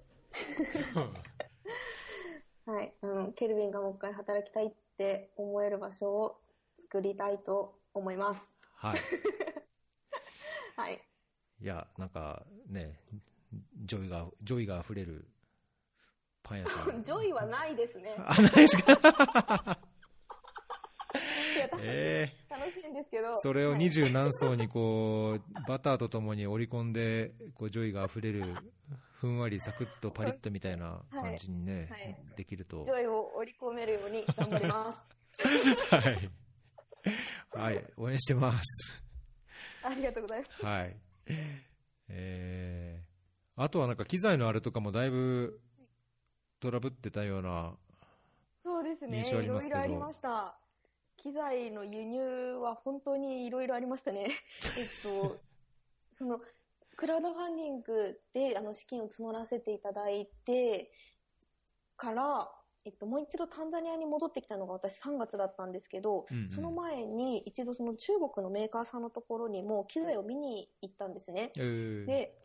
<laughs> はい。あの、ケルビンがもう一回働きたいって思える場所を作りたいと思います。はい。<laughs> はい。いや、なんかね、 joy が、 joy が溢れるパン屋さん。joy <laughs> はないですね。あ、ないですか？えー、楽しいんですけど。それを二十何層にこう、<laughs> バターとともに織り込んで、こう、 joy が溢れる、ふんわりサクッとパリッとみたいな感じにね、はいはい、できると。ジョイを織り込めるように頑張ります。<laughs> はい。はい、応援してます。ありがとうございます。はい。えー、あとはなんか機材のあれとかもだいぶトラブってたようなそうですね。いろいろありました。機材の輸入は本当にいろいろありましたね。<laughs> えっと、その、クラウドファンディングであの資金を募らせていただいてから、えっと、もう一度タンザニアに戻ってきたのが私3月だったんですけど、うんうん、その前に一度その中国のメーカーさんのところにも機材を見に行ったんですね。えー、で、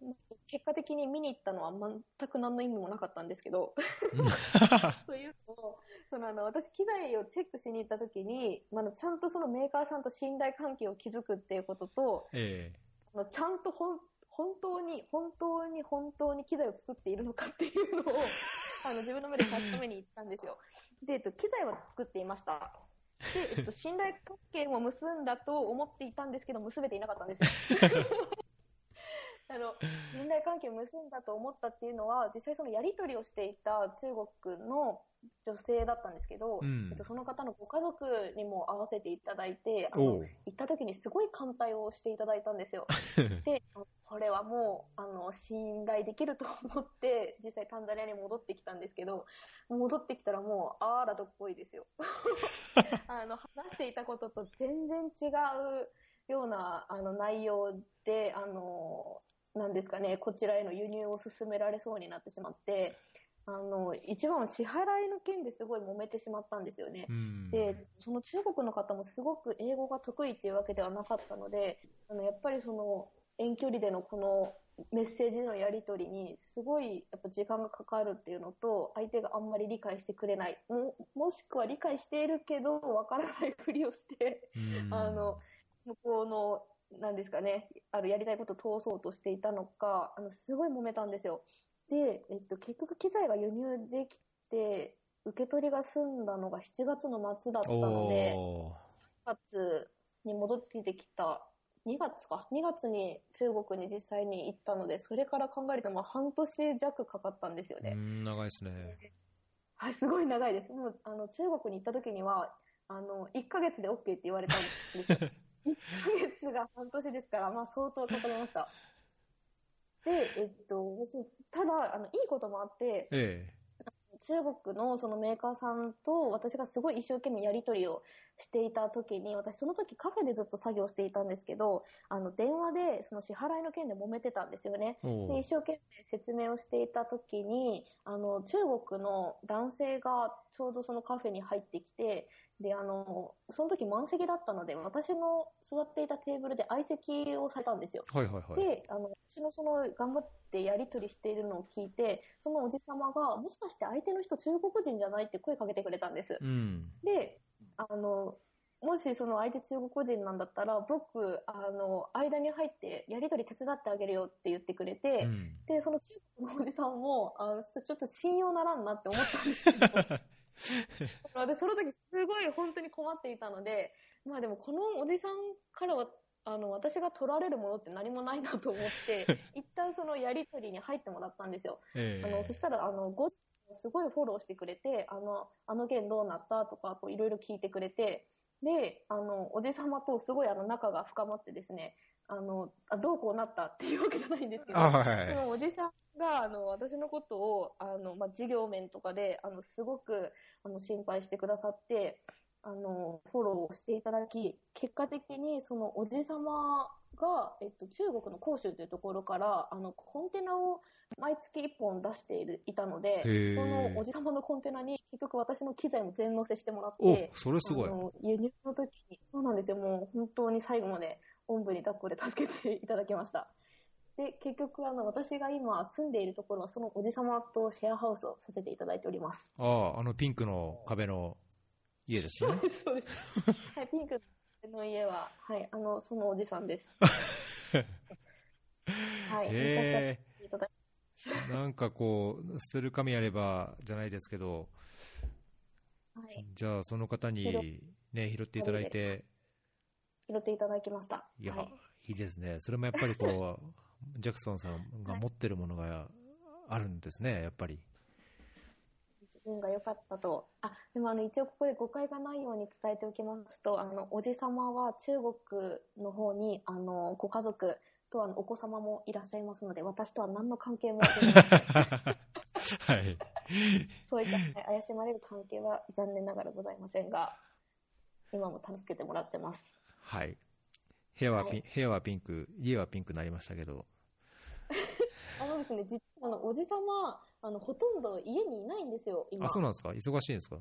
結果的に見に行ったのは全く何の意味もなかったんですけど、<laughs> というのも、そのあの私機材をチェックしに行った時に、まあ、ちゃんとそのメーカーさんと信頼関係を築くっていうことと、えー、ちゃんと本本当に、本当に、本当に機材を作っているのかっていうのを、<laughs> あの、自分の目で確かめに行ったんですよ。で、えっと、機材は作っていました。で、えっと、<laughs> 信頼関係も結んだと思っていたんですけど、結べていなかったんですよ。<laughs> あの、信頼関係を結んだと思ったっていうのは、実際そのやり取りをしていた中国の女性だったんですけど、うん、えっと、その方のご家族にも会わせていただいて、あの、行った時にすごい艦隊をしていただいたんですよ。<laughs> で、これはもう、あの、信頼できると思って、実際タンザニアに戻ってきたんですけど、戻ってきたらもう、あーらどっぽいですよ。<laughs> あの、話していたことと全然違うような、あの、内容で、あの、なんですかね、こちらへの輸入を進められそうになってしまって、あの、一番は支払いの件ですごい揉めてしまったんですよね。で、その中国の方もすごく英語が得意っていうわけではなかったので、あの、やっぱりその、遠距離でのこのメッセージのやり取りにすごいやっぱ時間がかかるっていうのと相手があんまり理解してくれないももしくは理解しているけどわからないふりをしてあの向こうのなんですかねあるやりたいことを通そうとしていたのかあのすごい揉めたんですよ。で、えっと、結局機材が輸入できて、受け取りが済んだのが7月の末だったので、3月に戻ってきた、2月か、2月に中国に実際に行ったので、それから考えるともう半年弱かかったんですよね。長いですね。はい、すごい長いです。もう、あの、中国に行った時には、あの、1ヶ月で OK って言われたんですよ。<laughs> 1ヶ月が半年ですから、まあ相当かかりました。で、えっと、ただ、あの、いいこともあって、ええ、中国のそのメーカーさんと私がすごい一生懸命やり取りをしていた時に、私その時カフェでずっと作業していたんですけど、あの電話でその支払いの件で揉めてたんですよね。で、一生懸命説明をしていた時に、あの中国の男性がちょうどそのカフェに入ってきて、で、あの、その時満席だったので、私の座っていたテーブルで相席をされたんですよ。はいはいはい。で、あの、私のその頑張ってやりとりしているのを聞いて、そのおじさまが、もしかして相手の人中国人じゃないって声かけてくれたんです。うん、で、あの、もしその相手中国人なんだったら、僕、あの、間に入ってやりとり手伝ってあげるよって言ってくれて、うん、で、その中国のおじさんも、あの、ちょっと、ちょっと信用ならんなって思ったんですけど、<laughs> <laughs> で、その時すごい本当に困っていたので、まあでもこのおじさんからはあの、私が取られるものって何もないなと思って、<laughs> 一旦そのやりとりに入ってもらったんですよ。えあの、そしたら、あの、後日すごいフォローしてくれて、あの、あの件どうなったとか、いろいろ聞いてくれて、で、あの、おじさまとすごいあの仲が深まってですね、あの、あどうこうなったっていうわけじゃないんですけど、あ、はいはい。でもおじさんが、あの、私のことを、あの、まあ、事業面とかで、あの、すごく、あの、心配してくださって、あの、フォローをしていただき、結果的に、その、おじさまが、えっと、中国の広州というところから、あの、コンテナを毎月1本出している、いたので、そのおじさまのコンテナに、結局私の機材も全乗せしてもらっおて、、それすごいあ。の輸入の時に、そうなんですよ、もう本当に最後までおんぶに抱っこで助けていただきました。で、結局、あの、私が今住んでいるところは、そのおじさまとシェアハウスをさせていただいております。ああ、あのピンクの壁の家ですね。<laughs> そうです。はい、ピンクの家は、はい、あの、そのおじさんです。<laughs> はい、え、なんかこう、捨てる紙あればじゃないですけど、はい、じゃあその方に拾ね、拾っていただいて、拾っていただきました。いや、はい、いいですね。それもやっぱりこう、<laughs> ジャクソンさんが持ってるものがあるんですね、やっぱり。運が良かったと。あ、でもあの、一応ここで誤解がないように伝えておきますと、あの、おじさまは中国の方に、あの、ご家族とあのお子様もいらっしゃいますので、私とは何の関係も。はい。そういったはい怪しまれる関係は残念ながらございませんが、今も助けてもらってます。はい。部屋はピン、はい部屋はピンク、家はピンクになりましたけど、<laughs> あのですね、実はあの、おじさま、あの、ほとんど家にいないんですよ、今。あ、そうなんですか？忙しいんですか？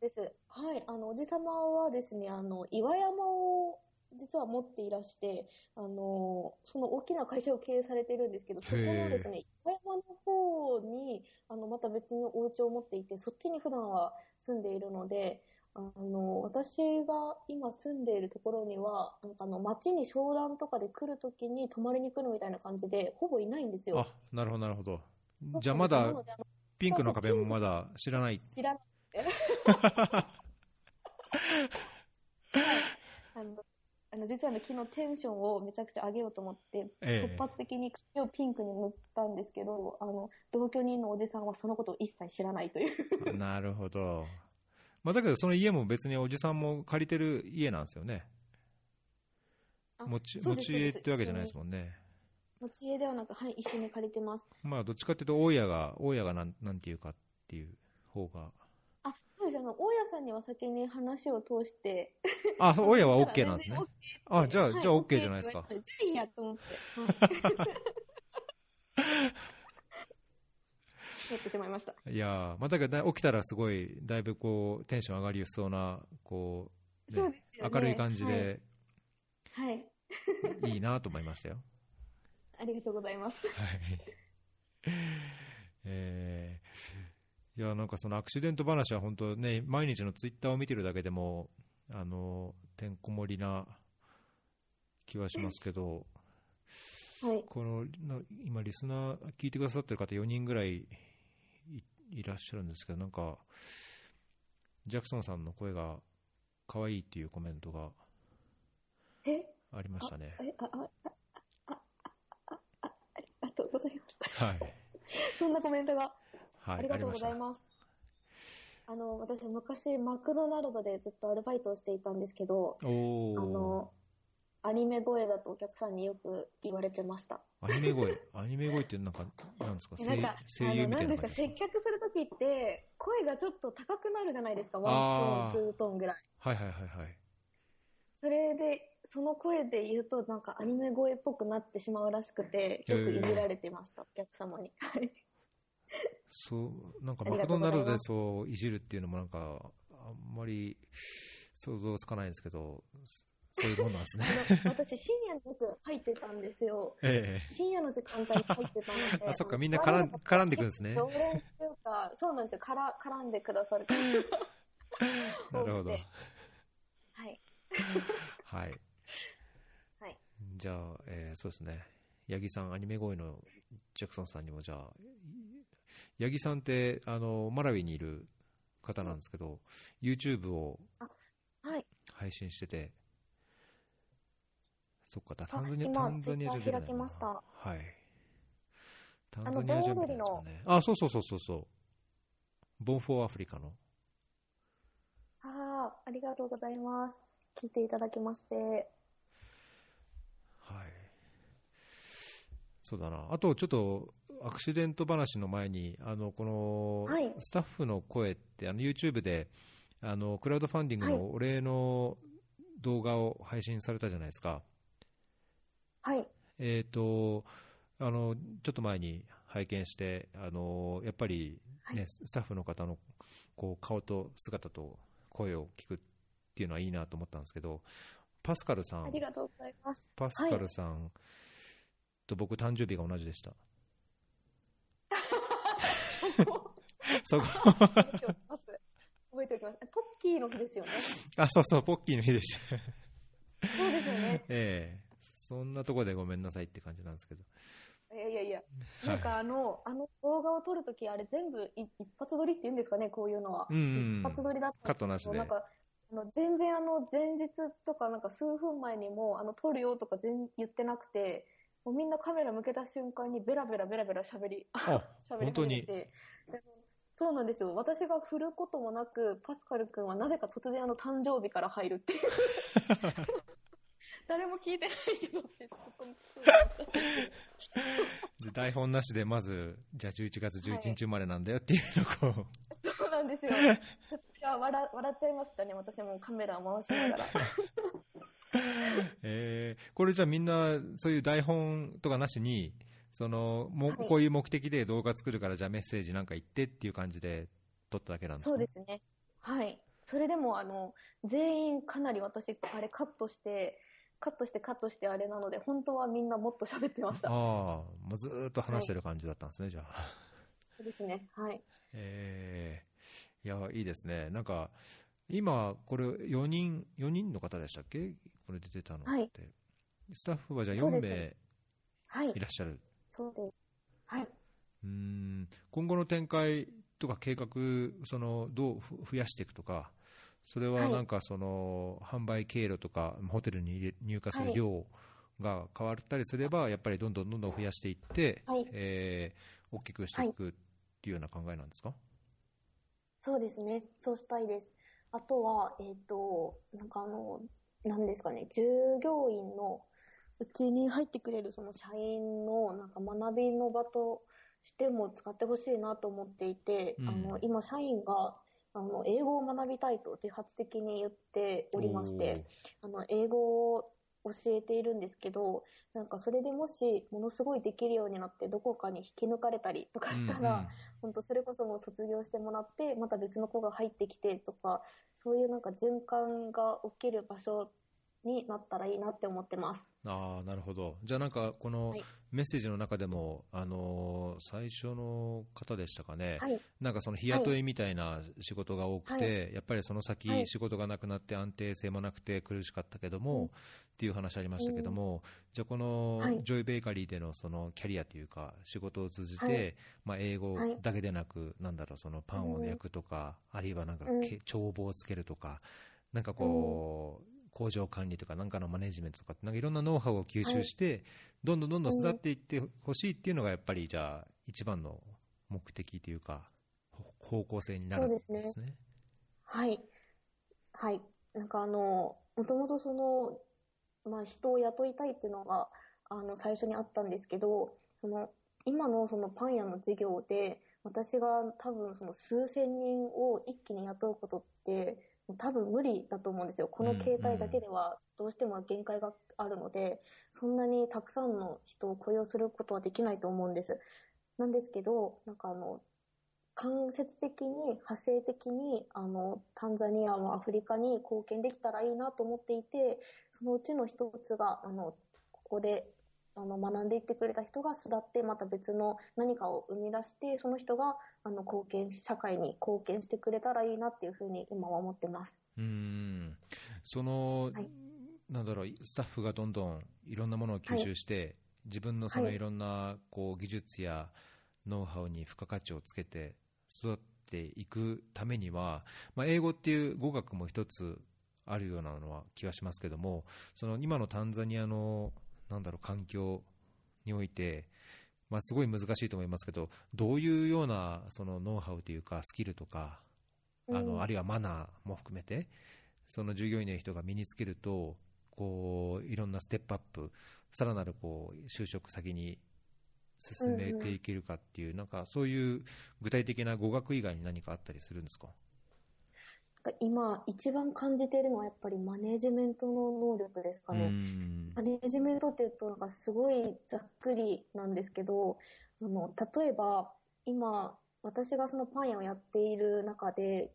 です。はい。あの、おじさまはですね、あの、岩山を実は持っていらして、あの、その大きな会社を経営されているんですけど、そこのですね、岩山の方に、あの、また別のお家を持っていて、そっちに普段は住んでいるので、あの、私が今住んでいるところには、なんかあの、街に商談とかで来るときに泊まりに来るみたいな感じで、ほぼいないんですよ。あ、なるほど、なるほど。じゃあまだピンクの壁もまだ知らない。知らなくて。あの、あの実はね、昨日テンションをめちゃくちゃ上げようと思って、ええ突発的に髪をピンクに塗ったんですけど、あの、同居人のおじさんはそのことを一切知らないという。なるほど。まあ、だけど、その家も別におじさんも借りてる家なんですよね。あ持ち、持ち家ってわけじゃないですもんね。持ち家ではなく、はい、一緒に借りてます。まあ、どっちかっていうと、大家が、大家がなん、なんていうかっていう方が。あ、そうです。あの、大家さんには先に話を通して。あ、そう大家は OK なんですねあ、じゃあ、はいじゃあ OK じゃないですか。じゃあいいやと思って。はい <laughs> やってしまいました。いやー、まあ、だけどだ、起きたらすごい、だいぶこう、テンション上がりそうな、こう、ね、そうですよね。明るい感じで、はい。はい。いいなと思いましたよ。ありがとうございます。はい。<laughs> えー、いや、なんかそのアクシデント話は本当ね、毎日のツイッターを見てるだけでも、あの、てんこ盛りな気はしますけど、はい。この、な今、リスナー聞いてくださってる方4人ぐらいいいらっしゃるんですけど、なんか、ジャクソンさんの声が可愛いっていうコメントがえ？ありましたね。え、あ、あ、あ、あ、あ、あ、ありがとうございます。はい。<laughs> そんなコメントがはい、ありがとうございます。あの、私昔マクドナルドでずっとアルバイトをしていたんですけど。あの、アニメ声だとお客さんによく言われてました。アニメ声？アニメ声ってなんか、なんですか？声声優みたいなあの、何ですか、接客するときって、声がちょっと高くなるじゃないですか、ワントーン、ツートーンぐらい。はいはいはいはい。それで、その声で言うと、なんかアニメ声っぽくなってしまうらしくて、よくいじられてました、お客様に。はい。そう、なんかマクドナルドでそういじるっていうのもなんか、あんまり想像つかないんですけど、そういうもんなんですね。私、深夜によく入ってたんですよ。え深夜の時間帯に入ってたので。あそっかみんな絡ん絡んでくるんですね常連というか、そうなんですよ。から絡んでくださる <laughs> なるほど。はい。はい。はい。じゃあ、えーそうですね。八木さん、アニメ声のジャクソンさんにも、じゃあ、八木さんって、あの、マラウィにいる方なんですけど、YouTube をはい。配信してて、そっか、タンザニア、今タンザニアじゃ開きましたはい。タンあのザニアじゃ盆踊りの見ないですよね。あ、そうそうそうそうそう。ボンフォーアフリカの。ああ、ありがとうございます。聞いていただきまして。はい。そうだな。あと、ちょっと、アクシデント話の前に、あの、この、はいスタッフの声って、あの、YouTube で、あの、クラウドファンディングのお礼の動画を配信されたじゃないですか。はい。えっ、と、あの、ちょっと前に拝見して、あの、やっぱり、ねはいスタッフの方の、こう、顔と姿と声を聞くっていうのはいいなと思ったんですけど、パスカルさんあり、がとうございます。パスカルさんと僕誕生日が同じでした。そこ、覚えておきます。覚えておきます。ポッキーの日ですよね。あ、そうそう、ポッキーの日でした。そうですよね。ええそんなところでごめんなさいって感じなんですけど。いやいやいや。はいなんかあの、あの動画を撮るとき、あれ全部い一発撮りって言うんですかね、こういうのは。うんうん一発撮りだったカットなしでなんか、あの全然あの、前日とかなんか数分前にも、あの、撮るよとか全言ってなくて、もうみんなカメラ向けた瞬間にベラベラベラベラ喋り、あ、<laughs> 喋り始めて。でそうなんですよ。私が振ることもなく、パスカル君はなぜか突然あの誕生日から入るっていう。<laughs> 誰も聞いてないけどって、で <laughs> 台本なしでまず、じゃあ11月11日生まれなんだよっていうのをこう、そうなんですよ。ちょっといや笑笑っちゃいましたね、私もカメラを回しながら。<laughs> えーこれじゃあみんな、そういう台本とかなしに、そのもはいこういう目的で動画作るから、じゃあメッセージなんか言ってっていう感じで撮っただけなんですかそうですね。はい。それでも、あの、全員かなり私、あれカットして、カットしてカットしてあれなので、本当はみんなもっと喋ってました。ああ、もうずーっと話してる感じだったんですね、じゃあ。そうですね。はい。えーいや、いいですね。なんか、今、これ4人、4人の方でしたっけ？これ出てたのって。はいスタッフはじゃあ4そうです名はいい。らっしゃる。そうです。はい。うーん今後の展開とか計画、そのどうふ増やしていくとか、それははい。なんかその販売経路とか、ホテルに入荷するはい。量が変わったりすれば、やっぱりどんどんどんどん増やしていって、はい。えー大きくしていくっていうような考えなんですか、そうですね。そうしたいです。あとは、えっ、と、なんかあの、なんですかね、従業員のうちに入ってくれるその社員のなんか学びの場としても使ってほしいなと思っていて、うん。あの、今社員があの、英語を学びたいと自発的に言っておりまして、あの、英語を教えているんですけど、なんかそれでもし、ものすごいできるようになって、どこかに引き抜かれたりとかしたら、本当それこそもう卒業してもらって、また別の子が入ってきてとか、そういうなんか循環が起きる場所になったらいいなって思ってます。ああ、なるほど。じゃあなんか、このはい。メッセージの中でも、あのー最初の方でしたかね、はい。なんかその日雇いみたいな仕事が多くて、はやっぱりその先、はい。仕事がなくなって安定性もなくて苦しかったけども、うん。っていう話ありましたけども、じゃあこのはい。ジョイベーカリーでのそのキャリアというか、仕事を通じて、はい。まあ、英語はい。だけでなく、なんだろう、そのパンを焼くとか、あるいはなんか帳簿をつけるとか、なんかこう、工場管理とか、なんかのマネジメントとか、なんかいろんなノウハウを吸収して、どんどんどんどん育っていってほしいっていうのが、やっぱりじゃあ、一番の目的というか、ほ方向性になるんですそうですね。はい。はい。なんかあの、もともとその、まあ人を雇いたいっていうのが、あの、最初にあったんですけど、その、今のそのパン屋の事業で、私が多分その数千人を一気に雇うことって、多分無理だと思うんですよ。この形態だけではどうしても限界があるので、そんなにたくさんの人を雇用することはできないと思うんです。なんですけど、なんかあの、間接的に、派生的に、あの、タンザニアもアフリカに貢献できたらいいなと思っていて、そのうちの一つが、あの、ここで、あの、学んでいってくれた人が巣立って、また別の何かを生み出して、その人が、あの、貢献、社会に貢献してくれたらいいなっていうふうに今は思ってます。うーん。その、はい。なんだろう、スタッフがどんどんいろんなものを吸収して、自分のそのはい。いろんなこう技術やノウハウに付加価値をつけて育っていくためには、まあ、英語っていう語学も一つあるようなのは気はしますけども、その今のタンザニアのなんだろう環境において、まあ、すごい難しいと思いますけど、どういうようなそのノウハウというか、スキルとか、あのあるいはマナーも含めて、その従業員の人が身につけると、こういろんなステップアップ、さらなるこう就職先に進めていけるかっていう、なんかそういう具体的な語学以外に何かあったりするんですか？今、一番感じているのはやっぱりマネジメントの能力ですかね。マネジメントっていうと、なんかすごいざっくりなんですけど、あの例えば今、私がそのパン屋をやっている中で、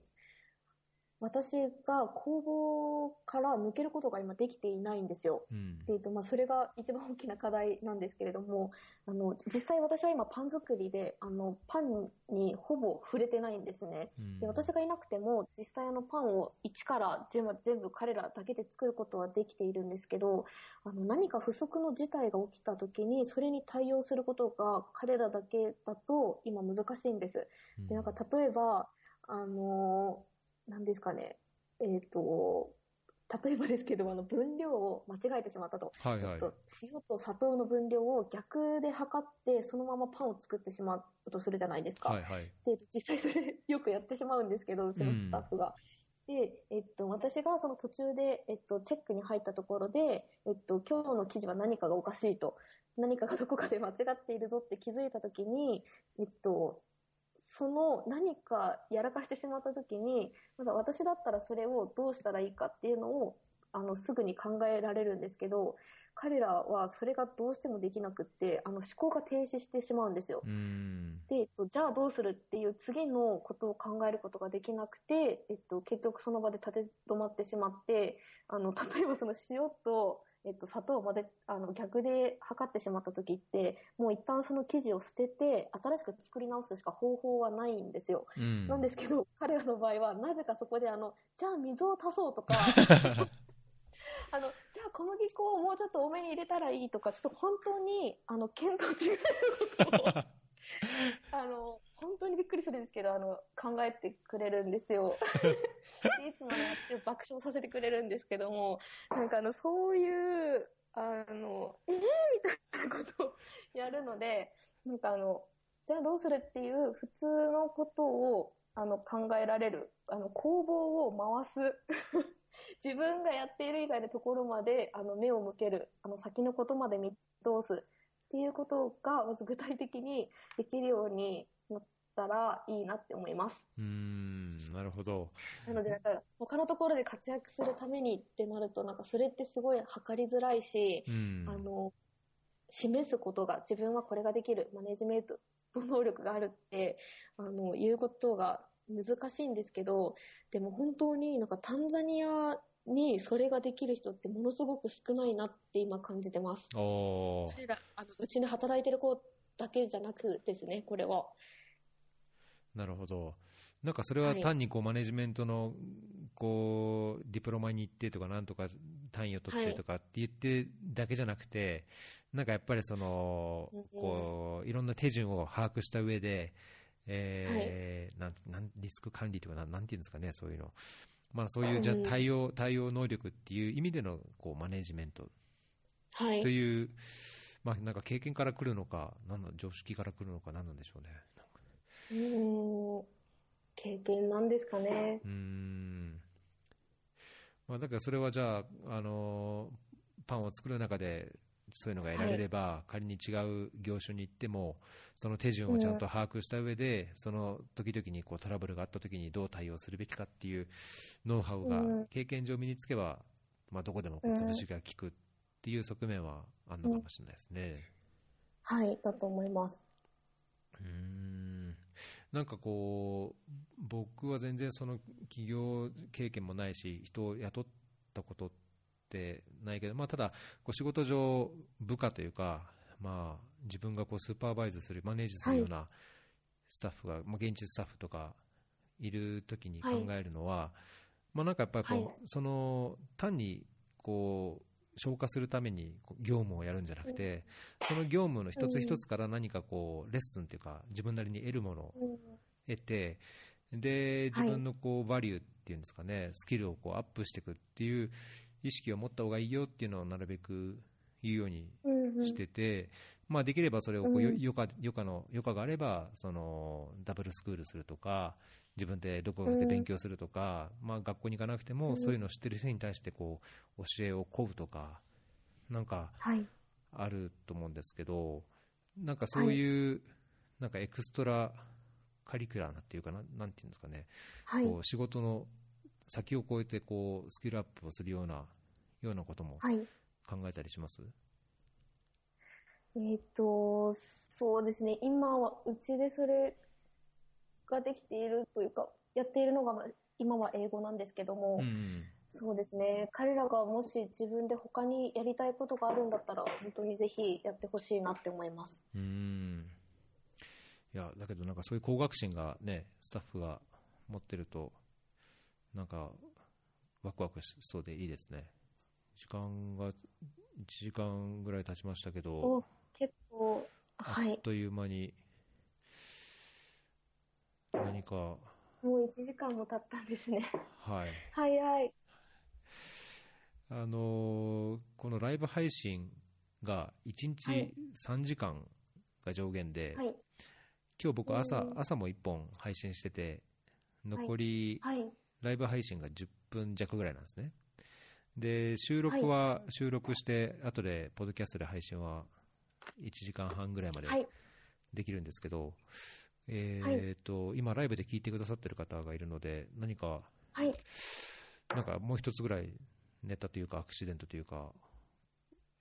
私が工房から抜けることが今できていないんですよ。うん、えーとまあ、それが一番大きな課題なんですけれども、あの実際私は今パン作りであのパンにほぼ触れてないんですね。うん、で私がいなくても実際あのパンを一から全部彼らだけで作ることはできているんですけど、あの何か不測の事態が起きた時にそれに対応することが彼らだけだと今難しいんです。でなんか例えばあの何ですかね、えっ、ー、と、例えばですけど、あの分量を間違えてしまったと,、はいはい、と。塩と砂糖の分量を逆で測って、そのままパンを作ってしまうとするじゃないですか。はいはい、で実際それよくやってしまうんですけど、うちのスタッフが。うん、で、えっと、私がその途中で、えっと、チェックに入ったところで、えっと、今日の記事は何かがおかしいと。何かがどこかで間違っているぞって気づいたときに、えっと、その何かやらかしてしまった時に、まだ私だったらそれをどうしたらいいかっていうのを、あの、すぐに考えられるんですけど、彼らはそれがどうしてもできなくって、あの、思考が停止してしまうんですよ。で、えっと、じゃあどうするっていう次のことを考えることができなくて、えっと、結局その場で立て止まってしまって、あの、例えばその塩と、えっと、砂糖を混ぜ、あの、逆で測ってしまった時って、もう一旦その生地を捨てて、新しく作り直すしか方法はないんですよ。うん、なんですけど、彼らの場合は、なぜかそこで、あの、じゃあ水を足そうとか、<laughs> あの、じゃあ小麦粉をもうちょっと多めに入れたらいいとか、ちょっと本当に、あの、見当違いのことを <laughs> あの、本当にびっくりするんですけど、あの、考えてくれるんですよ。<laughs> いつもね、爆笑させてくれるんですけども、なんかあの、そういう、あの、えー、みたいなことをやるので、なんかあの、じゃあどうするっていう普通のことを、あの、考えられる、あの、工房を回す。<laughs> 自分がやっている以外のところまで、あの、目を向ける。あの、先のことまで見通す。っていうことが、まず具体的にできるようになったらいいなって思います。うん、なるほど。なので、なんか、他のところで活躍するためにってなると、なんか、それってすごい測りづらいし、あの、示すことが、自分はこれができる、マネジメントの能力があるって、あの、言うことが難しいんですけど、でも本当になんかタンザニアにそれができる人ってものすごく少ないなって今感じてます。彼らあのうちで働いてる子だけじゃなくですね、これは。なるほど。なんかそれは単にこうマネジメントのこうディプロマに行ってとか、なんとか単位を取ってとかって言ってだけじゃなくて、なんかやっぱりその、こういろんな手順を把握した上で、えー、なんなんリスク管理とかなん、なんていうんですかね、そういうの、まあ、そういうじゃ対応対応能力っていう意味でのこうマネジメントという、はい、まあ、なんか経験から来るのか、なんの常識から来るのか、なんなんでしょうね。うん経験なんですかね。うんまあ、だからそれはじゃあ、あのパンを作る中でそういうのが選べれば、はい、仮に違う業種に行っても、その手順をちゃんと把握した上で、うん、その時々にこうトラブルがあった時にどう対応するべきかっていうノウハウが経験上身につけば、まあ、どこでもこう潰しが効くっていう側面はあるのかもしれないですね。うん、はい、だと思います。うん。なんかこう、僕は全然その企業経験もないし、人を雇ったことってってないけど、まあ、ただ、こう仕事上、部下というか、まあ、自分がこうスーパーバイズする、マネージするようなスタッフが、はい、まあ、現地スタッフとかいるときに考えるのは、はい、まあ、なんかやっぱりこう、はい、その単にこう消化するために業務をやるんじゃなくて、その業務の一つ一つから何かこうレッスンというか、自分なりに得るものを得て、で、自分のこう、バリューっていうんですかね、スキルをこうアップしていくっていう意識を持った方がいいよっていうのをなるべく言うように。してて、まあ、できればそれをこう、余暇余暇の余暇があればそのダブルスクールするとか自分で独学で勉強するとか、まあ、学校に行かなくても、うんそういうのを知ってる人に対してこう教えを請うとかなんかはい。あると思うんですけどなんかそういう、なんかエクストラカリキュラーなっていうかななんていうんですかね、はい。こう仕事の先を越えてこうスキルアップをするようなようなこともはい。考えたりします、えっ、と、そうですね。今は、うちでそれができているというか、やっているのが、まあ今は英語なんですけども、うんそうですね。彼らがもし自分で他にやりたいことがあるんだったら、本当にぜひやってほしいなって思います。うーんいやだけどなんかそういう高学心がねスタッフが持ってるとなんかワクワクしそうでいいですね時間が1時間ぐらい経ちましたけどお結構、あはい。っという間に何かもう1時間も経ったんですね。はい早い。あのーこのライブ配信が1はい日3時間が上限で、はい。今日僕朝、うん朝も1本配信してて残りはい。ライブ配信が10分弱ぐらいなんですねで収録は収録して後でポッドキャストで配信は1時間半ぐらいまではい。できるんですけど、えーと今ライブで聞いてくださってる方がいるので何かはい。なんかもう一つぐらいネタというかアクシデントというか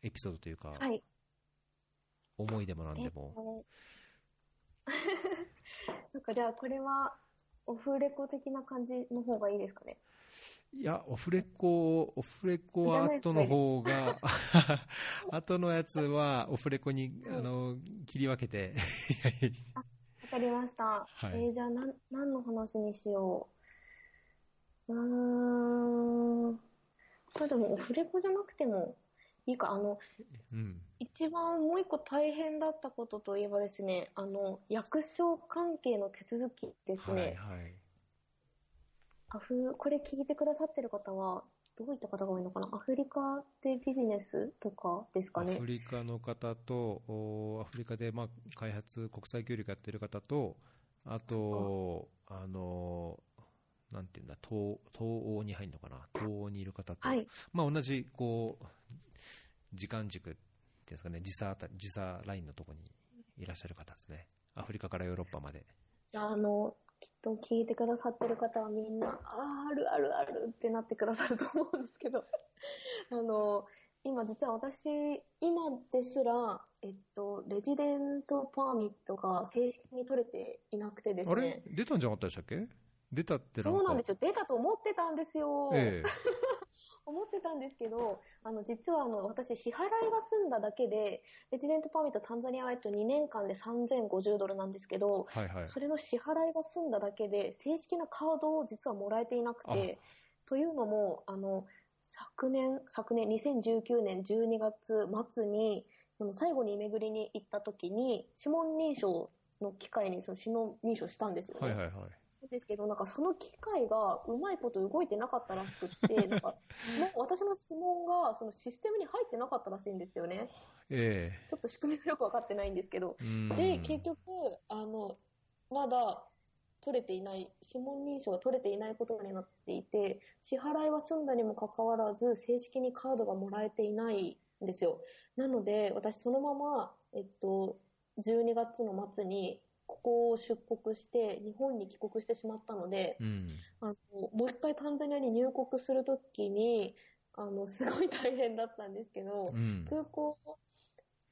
エピソードというか、はい。思いでもなんでも、と <laughs> なんかじゃあこれはオフレコ的な感じの方がいいですかね？いや、オフレコ、オフレコは後の方が、<laughs> 後のやつはオフレコに、あの、切り分けて、わかりました。はいえーじゃあなん何の話にしよう。うーん。これでもオフレコじゃなくてもいいか。あの、うん。一番もう一個大変だったことといえばですね、あの、役所関係の手続きですね。はいはい。アフこれ聞いてくださってる方は、どういった方が多いのかな？アフリカでビジネスとかですかね？アフ。リカの方と、おアフリカで、まあ、開発、国際協力やってる方と、あと、あの、なんていうんだ、東、東欧に入るのかな？東欧にいる方と、はい。まあ、同じ、こう、時間軸っていうんですかね、時差あたり、時差ラインのところにいらっしゃる方ですね。アフリカからヨーロッパまで。じゃあ、あの、きっと聞いてくださってる方はみんな、あーあるあるあるってなってくださると思うんですけど、<laughs> あの、今実は私、今ですら、えっと、レジデントパーミットが正式に取れていなくてですあれ？ね。出たんじゃなかったでしたっけ？出たって。そうなんですよ。出たと思ってたんですよ。え <laughs> 思ってたんですけど、あの、実はあの、私、支払いが済んだだけで、レジデントパーミットタンザニアはえっと2年間で3050ドルなんですけど、えはいはい。それの支払いが済んだだけで、正式なカードを実はもらえていなくて、というのも、あの、昨年、昨年、2019年12月末に、最後に巡りに行った時に、指紋認証の機会にその指紋認証したんですよね。はいはいはい。ですけど、なんかその機械がうまいこと動いてなかったらしくって、<laughs> なんか、私の指紋がそのシステムに入ってなかったらしいんですよね。えちょっと仕組みがよくわかってないんですけど。で、結局、あの、まだ取れていない、指紋認証が取れていないことになっていて、支払いは済んだにもかかわらず、正式にカードがもらえていないんですよ。なので、私そのまま、えっと、12月の末に、ここを出国して、日本に帰国してしまったので、うん。あの、もう一回タンザニアに入国するときに、あの、すごい大変だったんですけど、うん。空港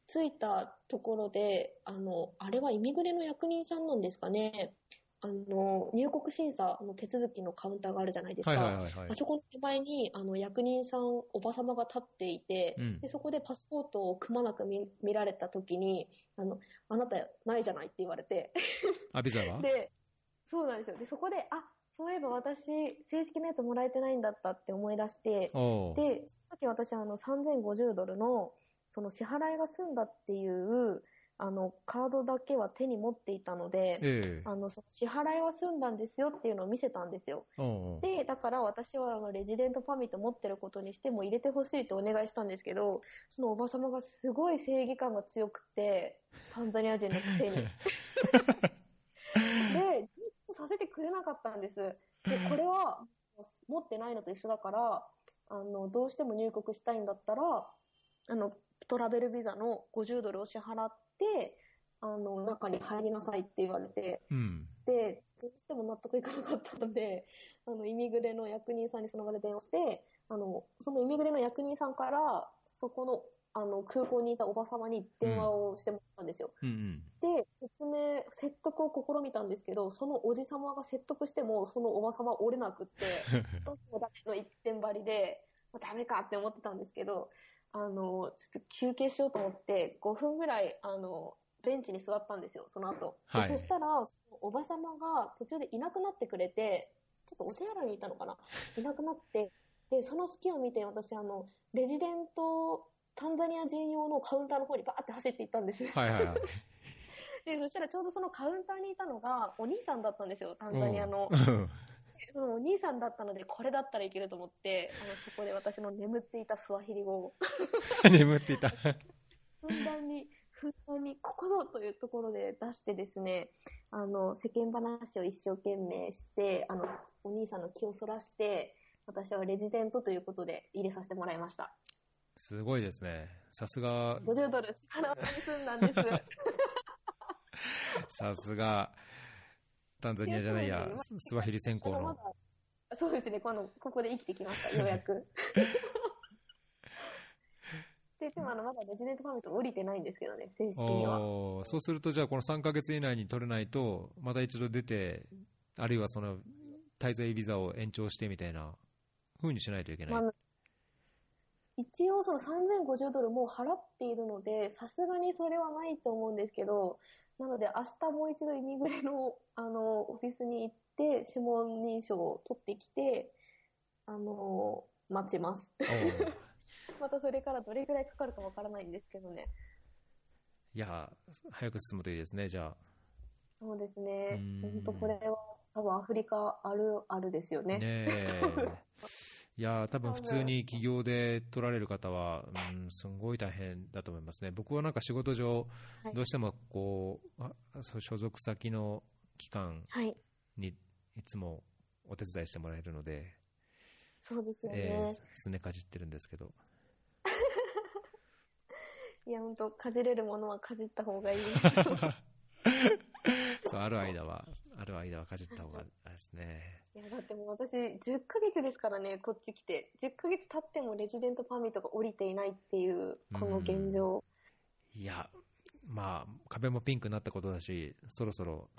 着いたところで、あの、あれはイミグレの役人さんなんですかね？あの、入国審査の手続きのカウンターがあるじゃないですか。はいはいはいはいあ。そこの手前に、あの、役人さん、おばさまが立っていて、うんで、そこでパスポートをくまなく見見られたときに、あの、あなたないじゃないって言われて、あ、ビザは？<laughs> で、そうなんですよ。で、そこで、あ、そういえば私、正式なやつもらえてないんだったって思い出して、で、さっき私、あの、3050ドルの、その支払いが済んだっていう、あの、カードだけは手に持っていたので、ええあの、支払いは済んだんですよっていうのを見せたんですよ。で、だから私はあのレジデントパーミット持ってることにしても入れてほしいとお願いしたんですけど、そのおばさまがすごい正義感が強くて、タンザニア人のくせに。<laughs> で、させてくれなかったんです。で、これは持ってないのと一緒だから、あの、どうしても入国したいんだったら、あの、トラベルビザの50ドルを支払って、あの、中に入りなさいって言われて、うん。で、どうしても納得いかなかったので、<laughs> あの、イミグレの役人さんにその場で電話して、あの、そのイミグレの役人さんから、そこの、あの、空港にいたおばさまに電話をしてもらったんですよ。うんうん。で、説明、説得を試みたんですけど、そのおじさまが説得しても、そのおばさまは折れなくって、<laughs> どうもダメの一点張りで、ダメかって思ってたんですけど、あの、ちょっと休憩しようと思って、5分ぐらい、あの、ベンチに座ったんですよ、その後。ではいそしたら、おばさまが途中でいなくなってくれて、ちょっとお手洗いにいたのかな？いなくなって、で、その隙を見て私、あの、レジデント、タンザニア人用のカウンターの方にバーって走っていったんです。はいはいはい。で、そしたらちょうどそのカウンターにいたのが、お兄さんだったんですよ、タンザニアの。うんそのお兄さんだったので、これだったらいけると思って、あの、そこで私の眠っていたスワヒリ語を、<laughs> 眠っていた。ふんだんに、ふんだんに、ここぞというところで出してですね、あの、世間話を一生懸命して、あの、お兄さんの気をそらして、私はレジデントということで入れさせてもらいました。すごいですね。さすが、50ドル支払わずに済んだんです。<laughs> さすが、タンザニアじゃないやスワヒリ専攻の。そうですね、この、ここで生きてきました、<laughs> ようやく。で、でもあの、まだレジデントパーミット降りてないんですけどね、正式には。そうすると、じゃあこの3ヶ月以内に取れないと、また一度出て、あるいはその滞在ビザを延長してみたいな風にしないといけない。まあ一応その3050ドルもう払っているので、さすがにそれはないと思うんですけど、なので明日もう一度イミグレの、あの、オフィスに行って、指紋認証を取ってきて、あの、待ちます。<laughs> またそれからどれぐらいかかるかわからないんですけどね。いや、早く進むといいですね、じゃあ。そうですね本当これは多分アフリカあるあるですよね。ねえ。<laughs> いや、多分普通に起業で取られる方は、うん、すごい大変だと思いますね。僕はなんか仕事上、はいどうしてもこう、あそう所属先の機関はい。にいつもお手伝いしてもらえるので、そうですよね。えー、すねかじってるんですけど。<laughs> いや、本当かじれるものはかじった方がいい。<laughs> <laughs> そう、ある間は、ある間はかじった方が、あれですね。いや、だってもう私、10ヶ月ですからね、こっち来て。10ヶ月経ってもレジデントパーミットが降りていないっていう、この現状。いや、まあ、壁もピンクになったことだし、そろそろ、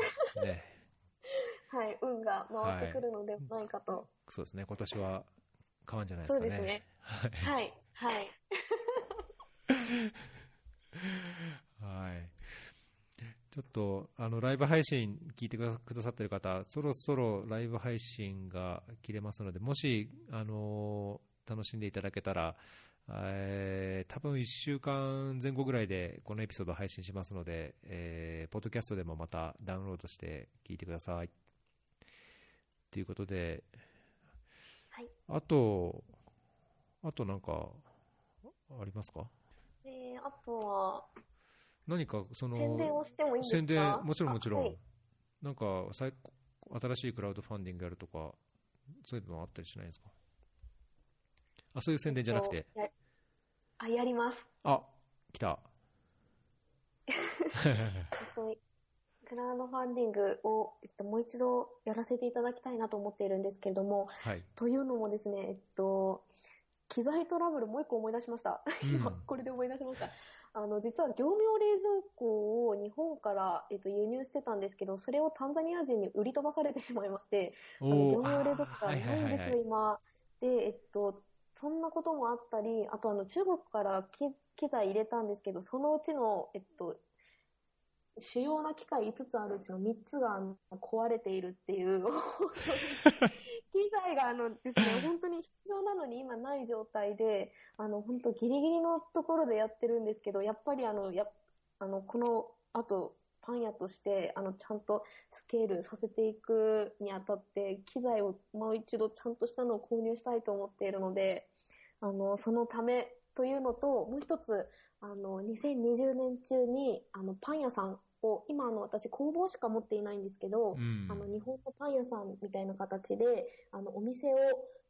ね、<laughs> はい、運が回ってくるのではないかと。そうですね、今年は変わるんじゃないですかね。そうですねはいはい、はい。はい。<laughs> ちょっと、あの、ライブ配信聞いてくださってる方、そろそろライブ配信が切れますので、もし、あの楽しんでいただけたら、えー多分1週間前後ぐらいでこのエピソードを配信しますので、えーポッドキャストでもまたダウンロードして聞いてください。ということで、はいあと、あとなんか、ありますか？えー、あとは、何かその宣伝をしてもいいんですか？宣伝もちろんもちろん、あはい。なんか最新しいクラウドファンディングやるとかそういうのあったりしないんですか？あそういう宣伝じゃなくて、えっとやあ、やります。あ来た。えっとクラウドファンディングを、えっと、もう一度やらせていただきたいなと思っているんですけれども、はい、というのもですね、えっと、機材トラブルもう一個思い出しました。うん。今、これで思い出しました。あの、実は業務用冷蔵庫を日本から、えっと、輸入してたんですけど、それをタンザニア人に売り飛ばされてしまいまして、あの業務用冷蔵庫がないんですよ、今。で、えっと、そんなこともあったり、あとあの、中国から機機材入れたんですけど、そのうちの、えっと、主要な機械5つあるうちの3つが壊れているっていう、<laughs> 機材があのですね、本当に必要なのに今ない状態で、あの、本当ギリギリのところでやってるんですけど、やっぱりあの、やあの、この後、パン屋として、あの、ちゃんとスケールさせていくにあたって、機材をもう一度ちゃんとしたのを購入したいと思っているので、あの、そのためというのと、もう一つ、あの、2020年中に、あの、パン屋さんを、今あの、私工房しか持っていないんですけど、うんあの、日本のパン屋さんみたいな形で、あの、お店を、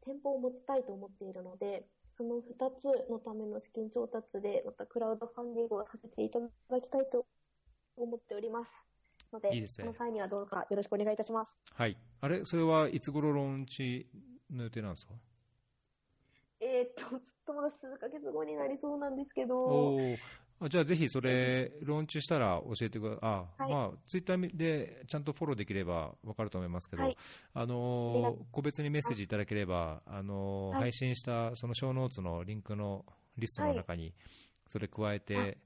店舗を持ちたいと思っているので、その二つのための資金調達で、またクラウドファンディングをさせていただきたいと思っております。ので、いいですねその際にはどうかよろしくお願いいたします。はい。あれ、それはいつ頃ローンチの予定なんですか？えーっと、ちょっとまだ数ヶ月後になりそうなんですけど、あじゃあぜひそれ、ローンチしたら教えてください。あ、はい。まあ、ツイッターでちゃんとフォローできれば分かると思いますけど、はい。あのー個別にメッセージいただければ、あのーはい。配信したそのショーノーツのリンクのリストの中に、それ加えて、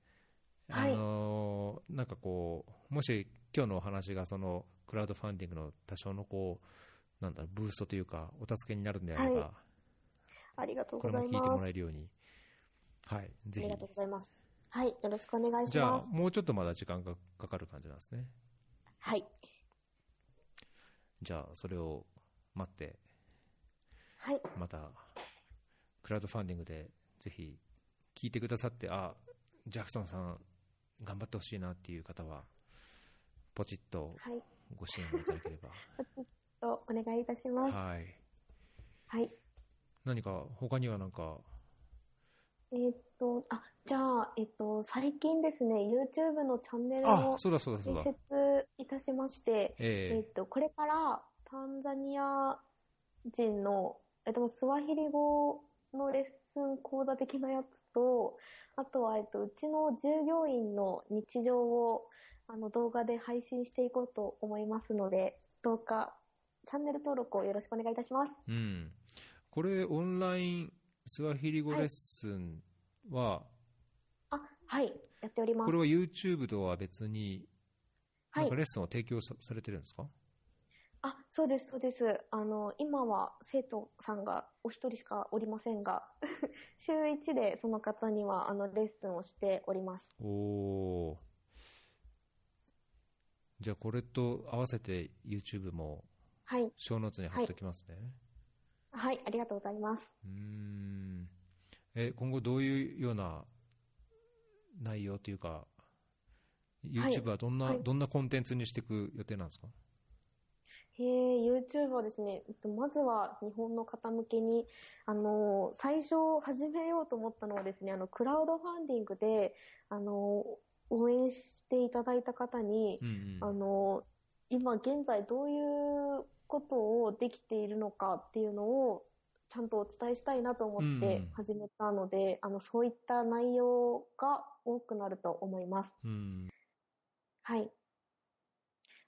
あはいのーなんかこう、もし今日のお話がそのクラウドファンディングの多少のこう、なんだブーストというか、お助けになるんであれば、はい。ありがとうこございれも聞いてもます。らえるように、はい、ぜひ。ありがとうございます。はい、よろしくお願いしじゃあま、す。もうちょっとまだ時間がかかる感じなんですね。はい。じゃあ、それを待って、はい。また、クラウドファンディングで、ぜひ、聞いてくださって、あ、ジャクソンさん、頑張ってほしいなっていう方は、ポチッとはい。ご支援をいただければ。<laughs> とお願いいたします。はい。はい。何か、他にはなんか、えーっと、あ、じゃあ、えっと、最近ですね、YouTube のチャンネルあを、そうだそうだそう開だ。設いたしまして、ええっと、これからタンザニア人の、えっと、スワヒリ語のレッスン講座的なやつと、あとは、えっと、うちの従業員の日常を、あの、動画で配信していこうと思いますので、どうか、チャンネル登録をよろしくお願いいたします。えうん。これ、オンラインスワヒリ語レッスンは、あ、はい、やっておりますこれ。は YouTube とは別に、はないレッスンを提供さされてるんですか？あ、そうです、そうです。あの、今は生徒さんがお一人しかおりませんが、<laughs> 週一でその方には、あの、レッスンをしております。おーじゃあこれと合わせて YouTube もはい。ショーノーツに貼っておきますね。はい、ありがとうございます。うーん。え今後どういうような内容というか、YouTube はどんな、はいどんなコンテンツにしていく予定なんですか？へえ、YouTube はですね、えっと、まずは日本の方向けに、あの、最初始めようと思ったのはですね、あの、クラウドファンディングで、あの、応援していただいた方に、うんうん。あの、今現在どういうことをできているのかっていうのをちゃんとお伝えしたいなと思っうんうんて始めたので、あの、そういった内容が多くなると思います。うんはい。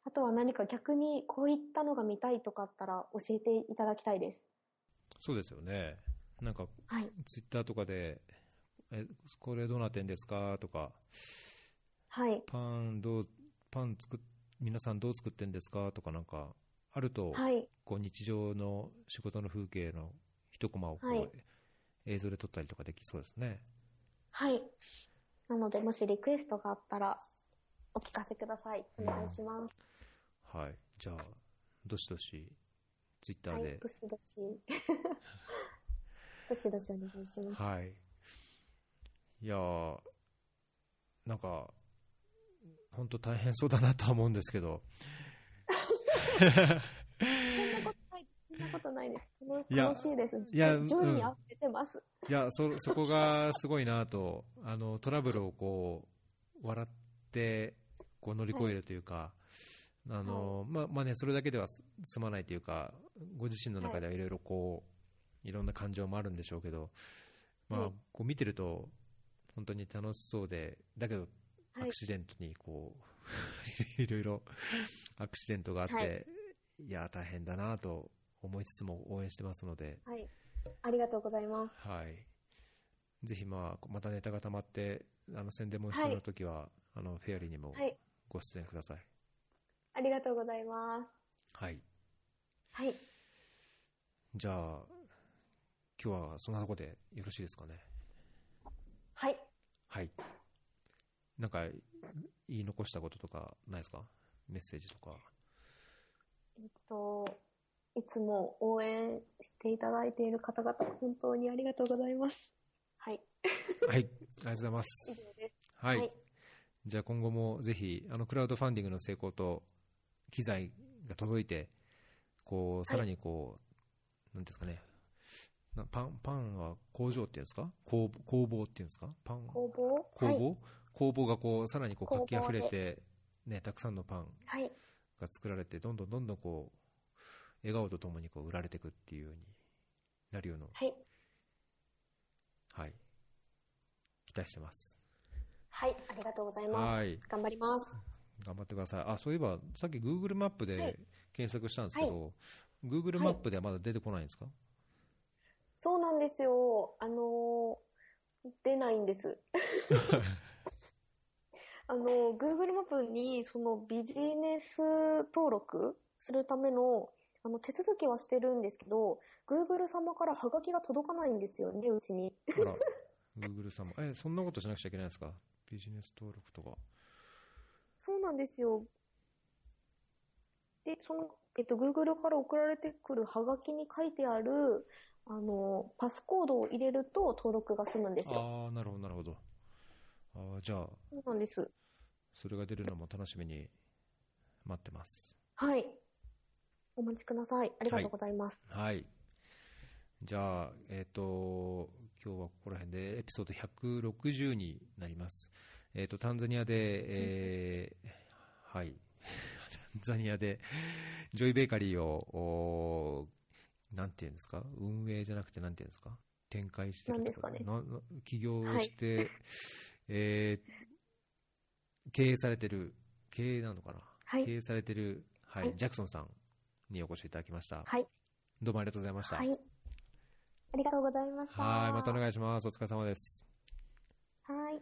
あとは何か逆にこういったのが見たいとかあったら教えていただきたいです。そうですよね。なんかはい。ツイッターとかで、えこれどうなってんですか？とか、はい。パンどう、パン作っ、皆さんどう作ってんですか？とかなんか、あると、はい。こう日常の仕事の風景の一コマをこう、はい映像で撮ったりとかできそうですね。はい。なので、もしリクエストがあったらお聞かせください。お願いします。はい。じゃあ、どしどし、ツイッターはいで。。どしどし。<laughs> どしどしお願いします。はい。いやーなんか、本当大変そうだなとは思うんですけど、そんなことない。そんなことないです。いや楽しいです。いや上位にててます。いや、そ、そこがすごいなと、あの、トラブルをこう、笑って、こう乗り越えるというか、あの、まあ、まあね、それだけではす済まないというか、ご自身の中ではいろいろこう、いろんな感情もあるんでしょうけど、まあはい、こう見てると、本当に楽しそうで、だけど、はいアクシデントにこう、<laughs> いろいろアクシデントがあって、、はいや、大変だなと思いつつも応援してますので、はい。ありがとうございます。はい。ぜひ、まあ、またネタが溜まって、あの宣伝も必要な時は、あのフェアリーにもはい。ご出演ください。ありがとうございます。はい。はい。じゃあ、今日はそんなところでよろしいですかね。はい。はい。なんか言い残したこととかないですか？メッセージとか。えっと、いつも応援していただいている方々、本当にありがとうございます。はい。はい、ありがとうございます。以上です。はい。はいじゃあ今後もぜひ、あの、クラウドファンディングの成功と、機材が届いて、こう、さらにこう、なんていうんですかね、なパン、パンは工場っていうんですか？工工房っていうんですか？パン、工房？工はい。房工房がこう、さらにこう、活気あふれでて、ね、たくさんのパンはい。が作られて、どんどんどんどんこう、笑顔とともにこう、売られていくっていうようになるような、はい。はい。期待してます。はい。ありがとうございます。はい。頑張ります。頑張ってください。あ、そういえば、さっき Google マップはでい検索したんですけど、Google マップではまだ出てこないんですか、そうなんですよ。あのー出ないんです。<laughs> あのー、Google マップにそのビジネス登録するためのあの手続きはしてるんですけど、Google 様からハガキが届かないんですよね、うちに。あら、Google さんも。え、そんなことしなくちゃいけないんですか？ビジネス登録とか。そうなんですよ。で、その、えっと、Google から送られてくるハガキに書いてある、あの、パスコードを入れると登録が済むんですよ。ああ、なるほど、なるほど。あーじゃあ、そうなんです。それが出るのも楽しみに待ってます。はい。お待ちください。ありがとうございます。はい。じゃあ、えっ、と、今日はここら辺でエピソード160になります。えっ、と、タンザニアで、えーはい。<laughs> タンザニアで、ジョイベーカリーを、なんていうんですか？運営じゃなくてなんていうんですか？展開してるなんですかねなな起業をして、えー経営されてる、経営なのかな、はい経営されてる、はい、はいジャクソンさんにお越しいただきました。はい。どうもありがとうございました。はい。ありがとうございました。はい、またお願いします。お疲れ様です。はい。